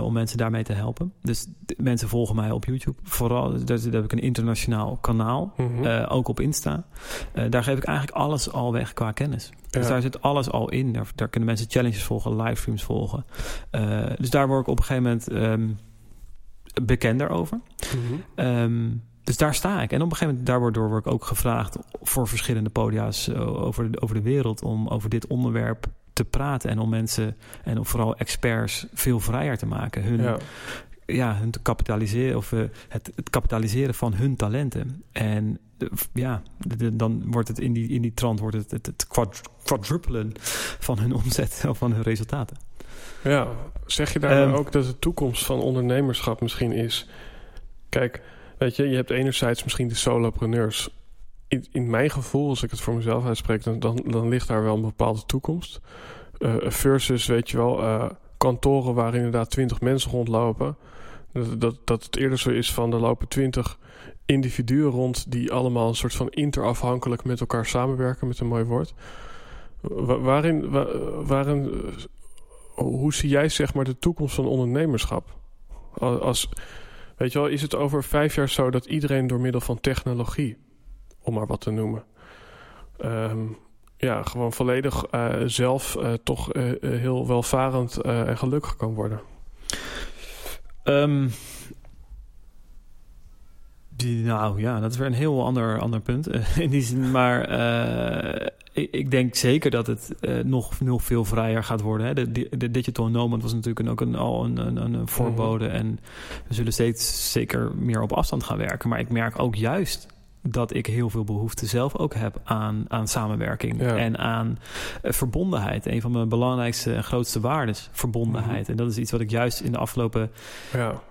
Om mensen daarmee te helpen. Dus mensen volgen mij op YouTube. Vooral, daar, heb ik een internationaal kanaal. Mhm. ook op Insta. daar geef ik eigenlijk alles al weg qua kennis. Dus daar zit alles al in. Daar, daar, kunnen mensen challenges volgen, livestreams volgen. dus daar word ik op een gegeven moment um, bekender over. Mm dus daar sta ik. En op een gegeven moment daardoor word ik ook gevraagd voor verschillende podia's eh, over, de, over de wereld om over dit onderwerp te praten en om mensen en om vooral experts veel vrijer te maken. Hun, ja. ja hun te kapitaliseren of uh, het, het, kapitaliseren van hun talenten. En ja, dan wordt het in die, in die trant wordt het het, het van hun omzet of van hun resultaten. Ja, zeg je daar um, ook dat de toekomst van ondernemerschap misschien is? Kijk, Weet je, je hebt enerzijds misschien de solopreneurs. In, mijn gevoel, als ik het voor mezelf uitspreek, dan, dan, ligt daar wel een bepaalde toekomst. Uh, versus, weet je wel, uh, kantoren waar inderdaad twintig mensen rondlopen. Dat, dat, dat het eerder zo is van er lopen twintig individuen rond die allemaal een soort van interafhankelijk met elkaar samenwerken, met een mooi woord. waarin, eh, hoe zie jij zeg maar de toekomst van ondernemerschap? Als, Weet je wel, is het over vijf jaar zo dat iedereen door middel van technologie, om maar wat te noemen, ehm, ja, gewoon volledig uh, zelf uh, toch uh, heel welvarend en gelukkig kan worden? Um, die, nou ja, dat is weer een heel ander, ander punt in die zin. Maar ik, ik, denk zeker dat het nog, nog veel vrijer gaat worden. Hè. De, de, Digital Nomad was natuurlijk ook een, al een, een, een voorbode. Mhm. En we zullen steeds zeker meer op afstand gaan werken. Maar ik merk ook juist dat ik heel veel behoefte zelf ook heb aan, aan samenwerking en aan uh, verbondenheid. Een van mijn belangrijkste en grootste waarden, verbondenheid. Mhm. En dat is iets wat ik juist in de afgelopen ja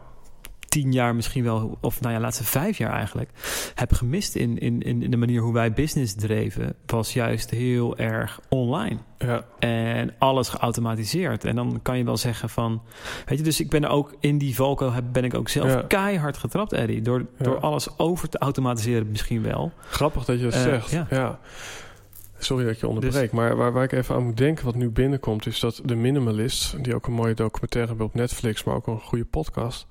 tien jaar misschien wel, of nou ja, laatste vijf jaar eigenlijk, heb gemist in, in, in de manier hoe wij business dreven, was juist heel erg online. Ja. En alles geautomatiseerd. En dan kan je wel zeggen van, weet je, dus ik ben ook in die valko ben ik ook zelf keihard getrapt, Eddie, door, door alles over te automatiseren misschien wel. Grappig dat je dat uh, zegt. Ja. Sorry dat je onderbreekt, dus- maar waar, waar ik even aan moet denken, wat nu binnenkomt, is dat de Minimalist, die ook een mooie documentaire hebben op Netflix, maar ook een goede podcast,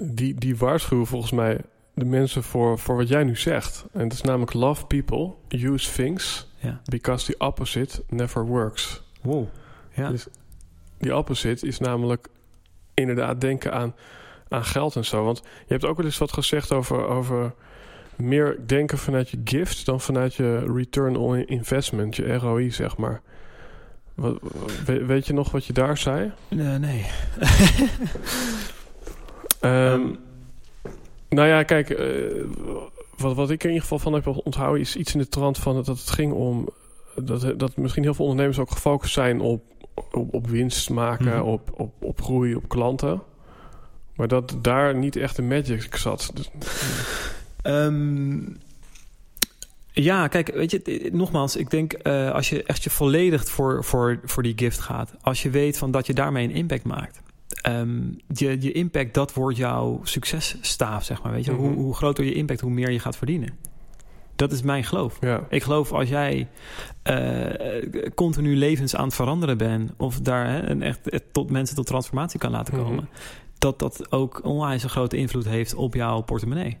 die, die waarschuwen volgens mij de mensen voor, voor wat jij nu zegt. En dat is namelijk love people, use things, ja. because the opposite never works. Wow. Ja. Dus die opposite is namelijk inderdaad denken aan, aan geld en zo. Want je hebt ook wel eens wat gezegd over, over meer denken vanuit je gift dan vanuit je return on investment, je ROI, zeg maar. Wat, weet je nog wat je daar zei? Nee. nee. Um, nou ja, kijk, uh, wat, wat ik in ieder geval van heb onthouden is iets in de trant van dat het ging om dat, dat misschien heel veel ondernemers ook gefocust zijn op, op, op winst maken, mm -hmm. op, op, op groei, op klanten. Maar dat daar niet echt de magic zat. Dus, um, ja, kijk, weet je, nogmaals, ik denk uh, als je echt je volledig voor, voor, voor die gift gaat, als je weet van dat je daarmee een impact maakt. Um, je, je impact, dat wordt jouw successtaaf, zeg maar. Weet je? hoe, mhm. hoe groter je impact, hoe meer je gaat verdienen. Dat is mijn geloof. Ja. Ik geloof als jij uh, continu levens aan het veranderen bent... of daar hè, en echt tot mensen tot transformatie kan laten mhm. komen... dat dat ook onwijs een grote invloed heeft op jouw portemonnee.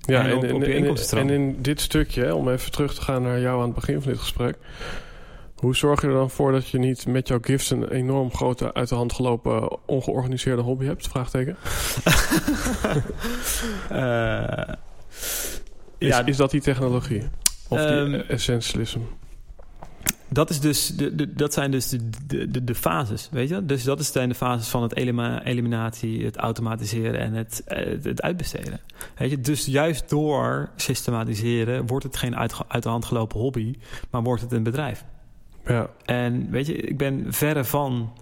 Ja, en, op, op je. En in dit stukje, om even terug te gaan naar jou aan het begin van dit gesprek... Hoe zorg je er dan voor dat je niet met jouw gifts een enorm grote, uit de hand gelopen, ongeorganiseerde hobby hebt? Vraagteken. uh, is, ja, is dat die technologie? Of die um, essentialism? Dat, is dus de, de, dat zijn dus de, de, de, fases, weet je? Dus dat zijn de fases van het eliminatie, het automatiseren en het, het, het, uitbesteden. Weet je? Dus juist door systematiseren wordt het geen uit, uit de hand gelopen hobby, maar wordt het een bedrijf. Ja. En weet je, ik ben verre van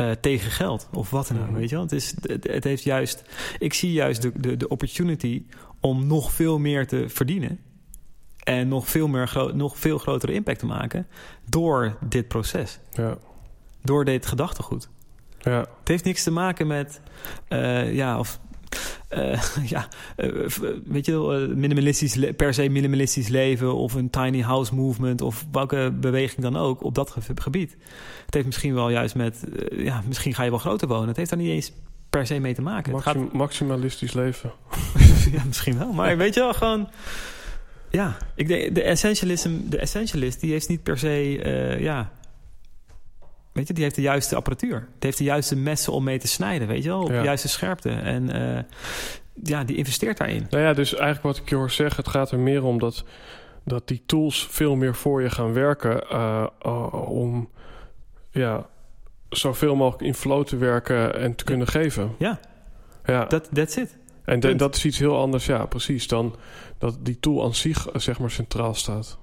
uh, tegen geld of wat dan ook. Mhm. Weet je wel? Het, is, het, heeft juist, ik zie juist de, de, de opportunity om nog veel meer te verdienen. En nog veel, meer nog veel grotere impact te maken door dit proces. Ja. Door dit gedachtegoed. Ja. Het heeft niks te maken met, uh, ja, of eh, ja, eh, weet je wel, eh, minimalistisch, per se minimalistisch leven of een tiny house movement of welke beweging dan ook op dat ge- gebied. Het heeft misschien wel juist met, ja, misschien ga je wel groter wonen. Het heeft daar niet eens per se mee te maken. Maxim- maximalistisch leven. gaat, ja, misschien wel, maar weet je wel, gewoon... Ja, ik denk, de essentialism, de essentialist, die heeft niet per se, ja... Weet je, die heeft de juiste apparatuur. Die heeft de juiste messen om mee te snijden, weet je wel? Op Ja. de juiste scherpte. En eh, ja, die investeert daarin. Nou ja, dus eigenlijk wat ik je hoor zeggen, het gaat er meer om dat, dat die tools veel meer voor je gaan werken eh, eh, om ja, zoveel mogelijk in flow te werken en te kunnen geven. Ja, Ja, dat that's it. en de- dat is iets heel anders, ja, precies, dan dat die tool aan zich zeg maar centraal staat.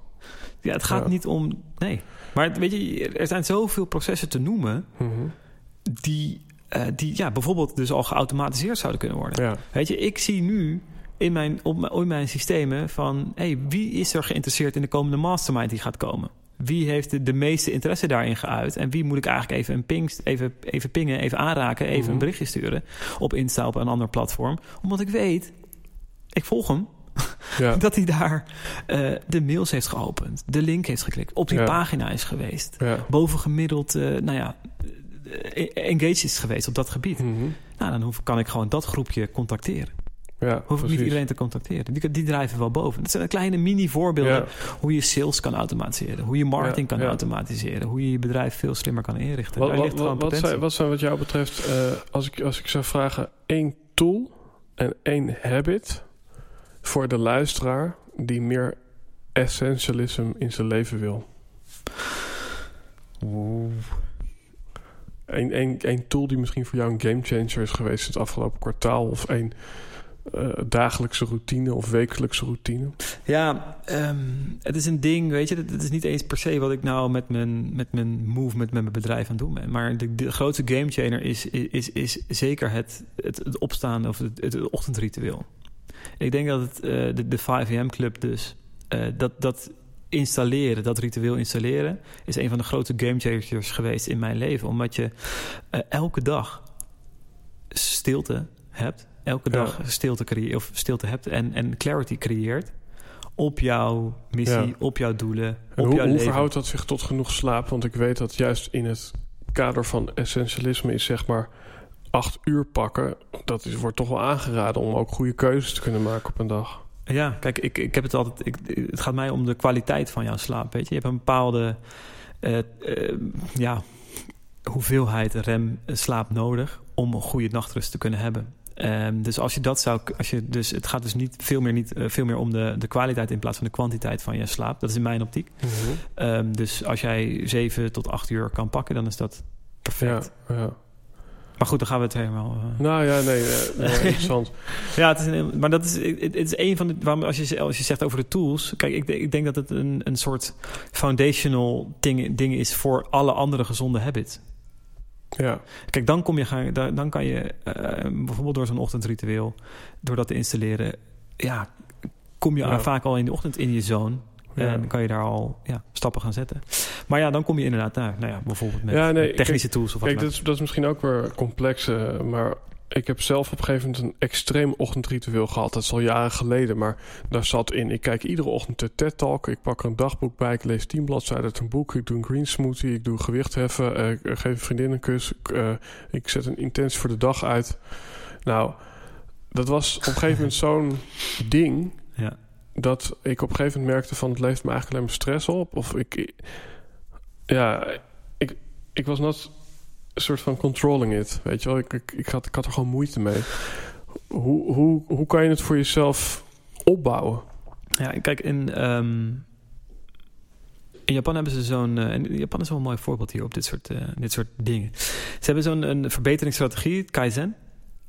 Ja, het gaat Ja. niet om... Nee. Maar weet je, er zijn zoveel processen te noemen... Mhm. die, eh, die ja, bijvoorbeeld dus al geautomatiseerd zouden kunnen worden. Ja, Weet je, ik zie nu in mijn, op mijn, in mijn systemen van... hey, wie is er geïnteresseerd in de komende mastermind die gaat komen? Wie heeft de, de meeste interesse daarin geuit? En wie moet ik eigenlijk even, een ping, even, even pingen, even aanraken... even Mhm. een berichtje sturen op Insta op een ander platform? Omdat ik weet, ik volg hem... ja, dat hij daar eh, de mails heeft geopend, de link heeft geklikt, op die Ja. pagina is geweest, ja. bovengemiddeld, eh nou ja, eh, engaged is geweest op dat gebied. Mhm. Nou, dan hoef, kan ik gewoon dat groepje contacteren. ja Hoef ik niet iedereen te contacteren. Die, die drijven wel boven. Dat zijn kleine mini-voorbeelden Ja. hoe je sales kan automatiseren, hoe je marketing Ja, kan automatiseren, hoe je je bedrijf veel slimmer kan inrichten. Wat, Daar wat, ligt gewoon wat, wat, potentie. zijn, wat zijn wat jou betreft, als, ik, als ik zou vragen, één tool en één habit voor de luisteraar die meer essentialism in zijn leven wil? Eén, één, één tool die misschien voor jou een gamechanger is geweest het afgelopen kwartaal of één eh, dagelijkse routine of wekelijkse routine? Ja, ehm, het is een ding, weet je. Het is niet eens per se wat ik nou met mijn, met mijn movement, met mijn bedrijf aan het doen ben. Maar de, de grootste gamechanger is, is, is zeker het, het, het opstaan of het, het ochtendritueel. Ik denk dat het, eh, de, de 5am Club dus, eh, dat, dat installeren, dat ritueel installeren, is een van de grootste gamechangers geweest in mijn leven. Omdat je eh, elke dag stilte hebt. Elke Ja. dag stilte, creë- of stilte hebt en, en clarity creëert op jouw missie, Ja. op jouw doelen, En op hoe, jouw hoe leven. verhoudt dat zich tot genoeg slaap? Want ik weet dat juist in het kader van essentialisme is zeg maar acht uur pakken. Dat is, wordt toch wel aangeraden om ook goede keuzes te kunnen maken op een dag. Ja, kijk, ik, ik heb het altijd. Ik, het gaat mij om de kwaliteit van jouw slaap. Weet je, je hebt een bepaalde eh, eh, ja, hoeveelheid rem eh, slaap nodig om een goede nachtrust te kunnen hebben. Ehm, dus als je dat zou, als je dus, het gaat dus niet veel meer, niet, veel meer om de, de kwaliteit in plaats van de kwantiteit van je slaap. Dat is in mijn optiek. Ehm, dus als jij 7 tot 8 uur kan pakken, dan is dat perfect. Ja, ja. Maar goed, dan gaan we het helemaal. eh, Nou ja, nee, eh, nee, interessant. Ja, het is een, maar dat is, het, is een van de. Waarom, als, je, als je zegt over de tools. Kijk, ik, denk- ik denk dat het een, een soort foundational ding, ding is voor alle andere gezonde habits. Ja, Kijk, dan, kom je, dan dan kan je eh, bijvoorbeeld door zo'n ochtendritueel, door dat te installeren, ja, kom je Ja. vaak al in de ochtend in je zone. Ja. En dan kan je daar al ja, stappen gaan zetten. Maar ja, dan kom je inderdaad naar, nou ja, bijvoorbeeld met Ja, nee, met technische tools of wat Kijk, dat is, dat is misschien ook weer complex, eh, maar ik heb zelf op een gegeven moment een extreem ochtendritueel gehad. Dat is al jaren geleden, maar daar zat in. Ik kijk iedere ochtend de TED-talk, ik pak er een dagboek bij, ik lees tien bladzijden uit een boek, ik doe een green smoothie, ik doe gewicht heffen, eh, ik geef een vriendin een kus, ik, eh, ik zet een intentie voor de dag uit. Nou, dat was op een gegeven moment zo'n ding Ja. Dat ik op een gegeven moment merkte van het levert me eigenlijk alleen stress op. Of ik, ja, ik, ik was net een soort van controlling it, weet je wel. Ik, ik, ik, had, ik had er gewoon moeite mee. Hoe, hoe, hoe kan je het voor jezelf opbouwen? Ja, kijk, in, ehm, in Japan hebben ze zo'n... en Japan is wel een mooi voorbeeld hier op dit soort, eh, dit soort dingen. Ze hebben zo'n verbeteringsstrategie, Kaizen.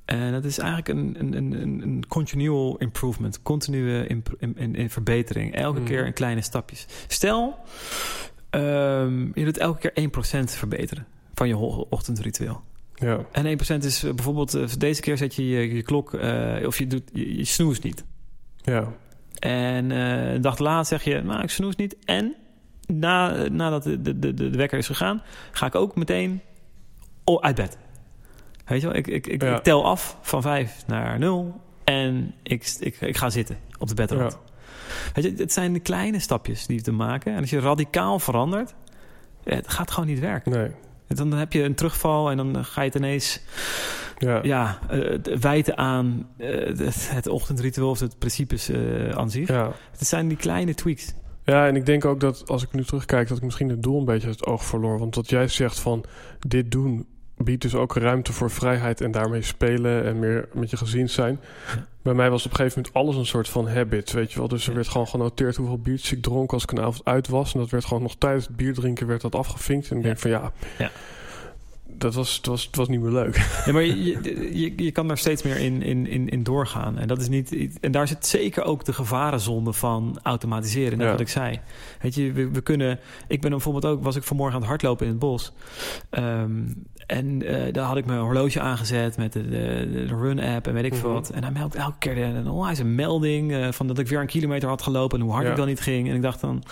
En dat is eigenlijk een, een, een, een- een continual improvement. Continue in, in, in verbetering. Elke Mhm. keer in kleine stapjes. Stel, ehm, je doet elke keer 1% verbeteren van je ochtendritueel. Ja, En 1% is eh, bijvoorbeeld... eh, deze keer zet je je, je klok... eh, of je, doet, je, je snoest niet. ja, En eh, een dag later zeg je, nou, ik snoes niet. En na, nadat de, de, de, de wekker is gegaan, ga ik ook meteen uit bed. Weet je wel, ik, ik, ik, Ja. ik tel af van 5 naar 0 en ik, ik, ik ga zitten op de bedrand. Ja. Weet je, het zijn de kleine stapjes die je te maken. En als je radicaal verandert, ja, het gaat gewoon niet werken. Nee. Dan heb je een terugval en dan ga je het ineens Ja. ja, eh, wijten aan eh, het, het ochtendritueel of het principes eh, aan zich. ja. Het zijn die kleine tweaks. Ja, en ik denk ook dat als ik nu terugkijk, dat ik misschien het doel een beetje uit het oog verloor. Want wat jij zegt van dit doen biedt dus ook ruimte voor vrijheid en daarmee spelen en meer met je gezien zijn. Ja. Bij mij was op een gegeven moment alles een soort van habit, weet je wel. Dus er Ja. werd gewoon genoteerd hoeveel biertjes ik dronk als ik een avond uit was. En dat werd gewoon nog tijdens het bier drinken werd dat afgevinkt. En ik denk van ja, Ja. Dat, was, het, was, het was niet meer leuk. Ja, maar je, je, je, kan daar steeds meer in, in, in, in doorgaan. En, dat is niet, en daar zit zeker ook de gevarenzonde van automatiseren. Net Ja. wat ik zei. Weet je, we, we kunnen... Ik ben bijvoorbeeld ook... Was ik vanmorgen aan het hardlopen in het bos. Ehm, en eh, daar had ik mijn horloge aangezet met de, de, de run-app en weet ik veel Mhm. wat. En hij meldt elke keer een onwijs melding... eh, van dat ik weer een kilometer had gelopen... en hoe hard Ja. ik dan niet ging. En ik dacht dan...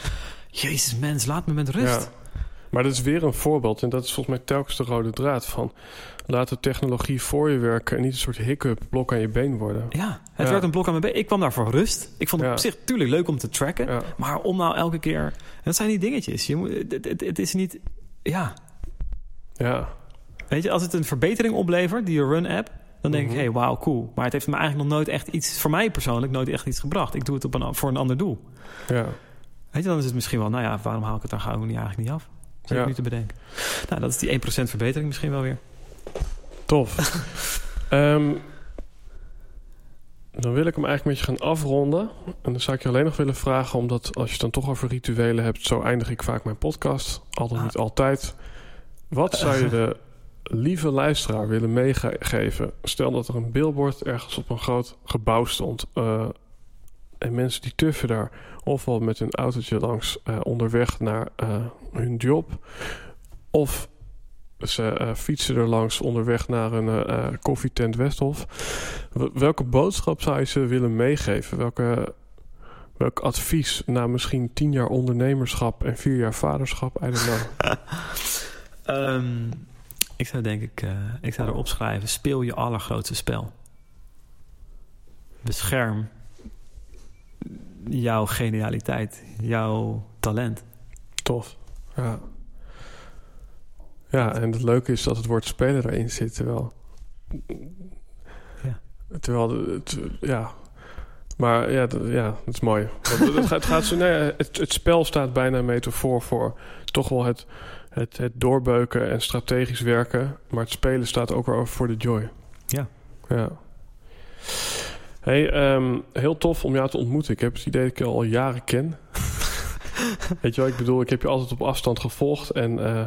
Jezus mens, laat me met rust. Ja. Maar dat is weer een voorbeeld. En dat is volgens mij telkens de rode draad van... laat de technologie voor je werken... en niet een soort hiccup blok aan je been worden. Ja, het Ja. werd een blok aan mijn been. Ik kwam daar voor rust. Ik vond het op zich natuurlijk leuk om te tracken. Maar om nou elke keer... en Dat zijn die dingetjes. Je moet, het, het, het is niet... Ja, ja, weet je, als het een verbetering oplevert, die run-app... dan denk Mhm. ik, hey, wauw, cool. Maar het heeft me eigenlijk nog nooit echt iets... voor mij persoonlijk nooit echt iets gebracht. Ik doe het op een, voor een ander doel. ja. Weet je, dan is het misschien wel... nou ja, waarom haal ik het dan gauw niet eigenlijk niet af? Zit Ja. ik nu te bedenken. Nou, dat is die 1% verbetering misschien wel weer. Tof. Ehm, dan wil ik hem eigenlijk met je gaan afronden. En dan zou ik je alleen nog willen vragen... omdat als je het dan toch over rituelen hebt... zo eindig ik vaak mijn podcast. Al dan Ah. niet altijd. Wat zou je de lieve luisteraar willen meegeven? Stel dat er een billboard ergens op een groot gebouw stond... eh, en mensen die tuffen daar ofwel met hun autootje langs eh, onderweg naar eh, hun job... of ze fietsen er langs onderweg naar een koffietent Westhof. Welke boodschap zou je ze willen meegeven? Welke, welk advies na misschien tien jaar ondernemerschap en vier jaar vaderschap? I don't know. Ehm, ik zou denk ik... eh, ik zou erop schrijven... speel je allergrootste spel. Bescherm jouw genialiteit, jouw talent. Tof. Ja. Ja, en het leuke is dat het woord spelen erin zit. Terwijl... Ja. Terwijl... Het, ja... Maar ja, dat, ja, dat is mooi. Want het, gaat, het, gaat zo, nee, het, het spel staat bijna een metafoor voor toch wel het, het, het doorbeuken en strategisch werken. Maar het spelen staat ook weer over voor de joy. Ja. Ja. Hey, ehm, heel tof om jou te ontmoeten. Ik heb het idee dat ik je al jaren ken. Weet je wel, ik bedoel, ik heb je altijd op afstand gevolgd. En eh,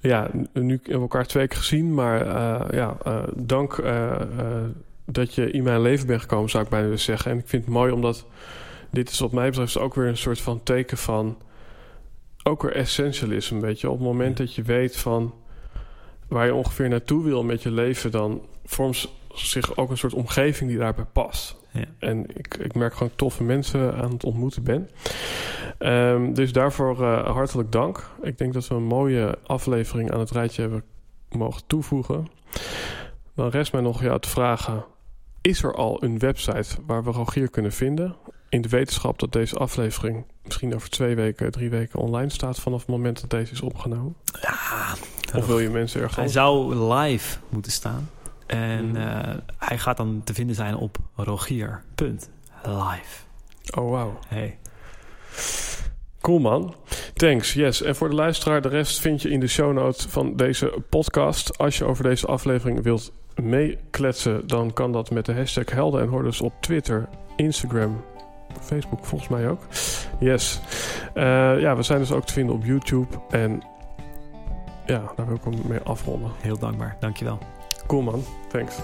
ja, nu hebben we elkaar twee keer gezien. Maar eh, ja, eh, dank dat je in mijn leven bent gekomen, zou ik bijna willen zeggen. En ik vind het mooi omdat dit is wat mij betreft ook weer een soort van teken van... Ook weer essentialisme, weet je. Op het moment dat je weet van waar je ongeveer naartoe wil met je leven... dan vormt zich ook een soort omgeving die daarbij past. Ja. En ik, ik merk gewoon toffe mensen aan het ontmoeten ben. Ehm, dus daarvoor eh, hartelijk dank. Ik denk dat we een mooie aflevering aan het rijtje hebben mogen toevoegen. Dan rest mij nog jou te vragen... is er al een website waar we Rogier kunnen vinden... in de wetenschap dat deze aflevering misschien over twee weken, drie weken online staat... vanaf het moment dat deze is opgenomen? Ja, Of wil je mensen ergens... hij zou live moeten staan. En Mhm. eh, hij gaat dan te vinden zijn op rogier.live. Oh, wauw. Hey. Cool man. Thanks, yes. En voor de luisteraar, de rest vind je in de show notes van deze podcast. Als je over deze aflevering wilt meekletsen, dan kan dat met de hashtag Helden en Hordes op Twitter, Instagram, Facebook volgens mij ook. Yes. Eh, ja, we zijn dus ook te vinden op YouTube. En ja, daar wil ik hem mee afronden. Heel dankbaar. Dankjewel. Cool man. Thanks.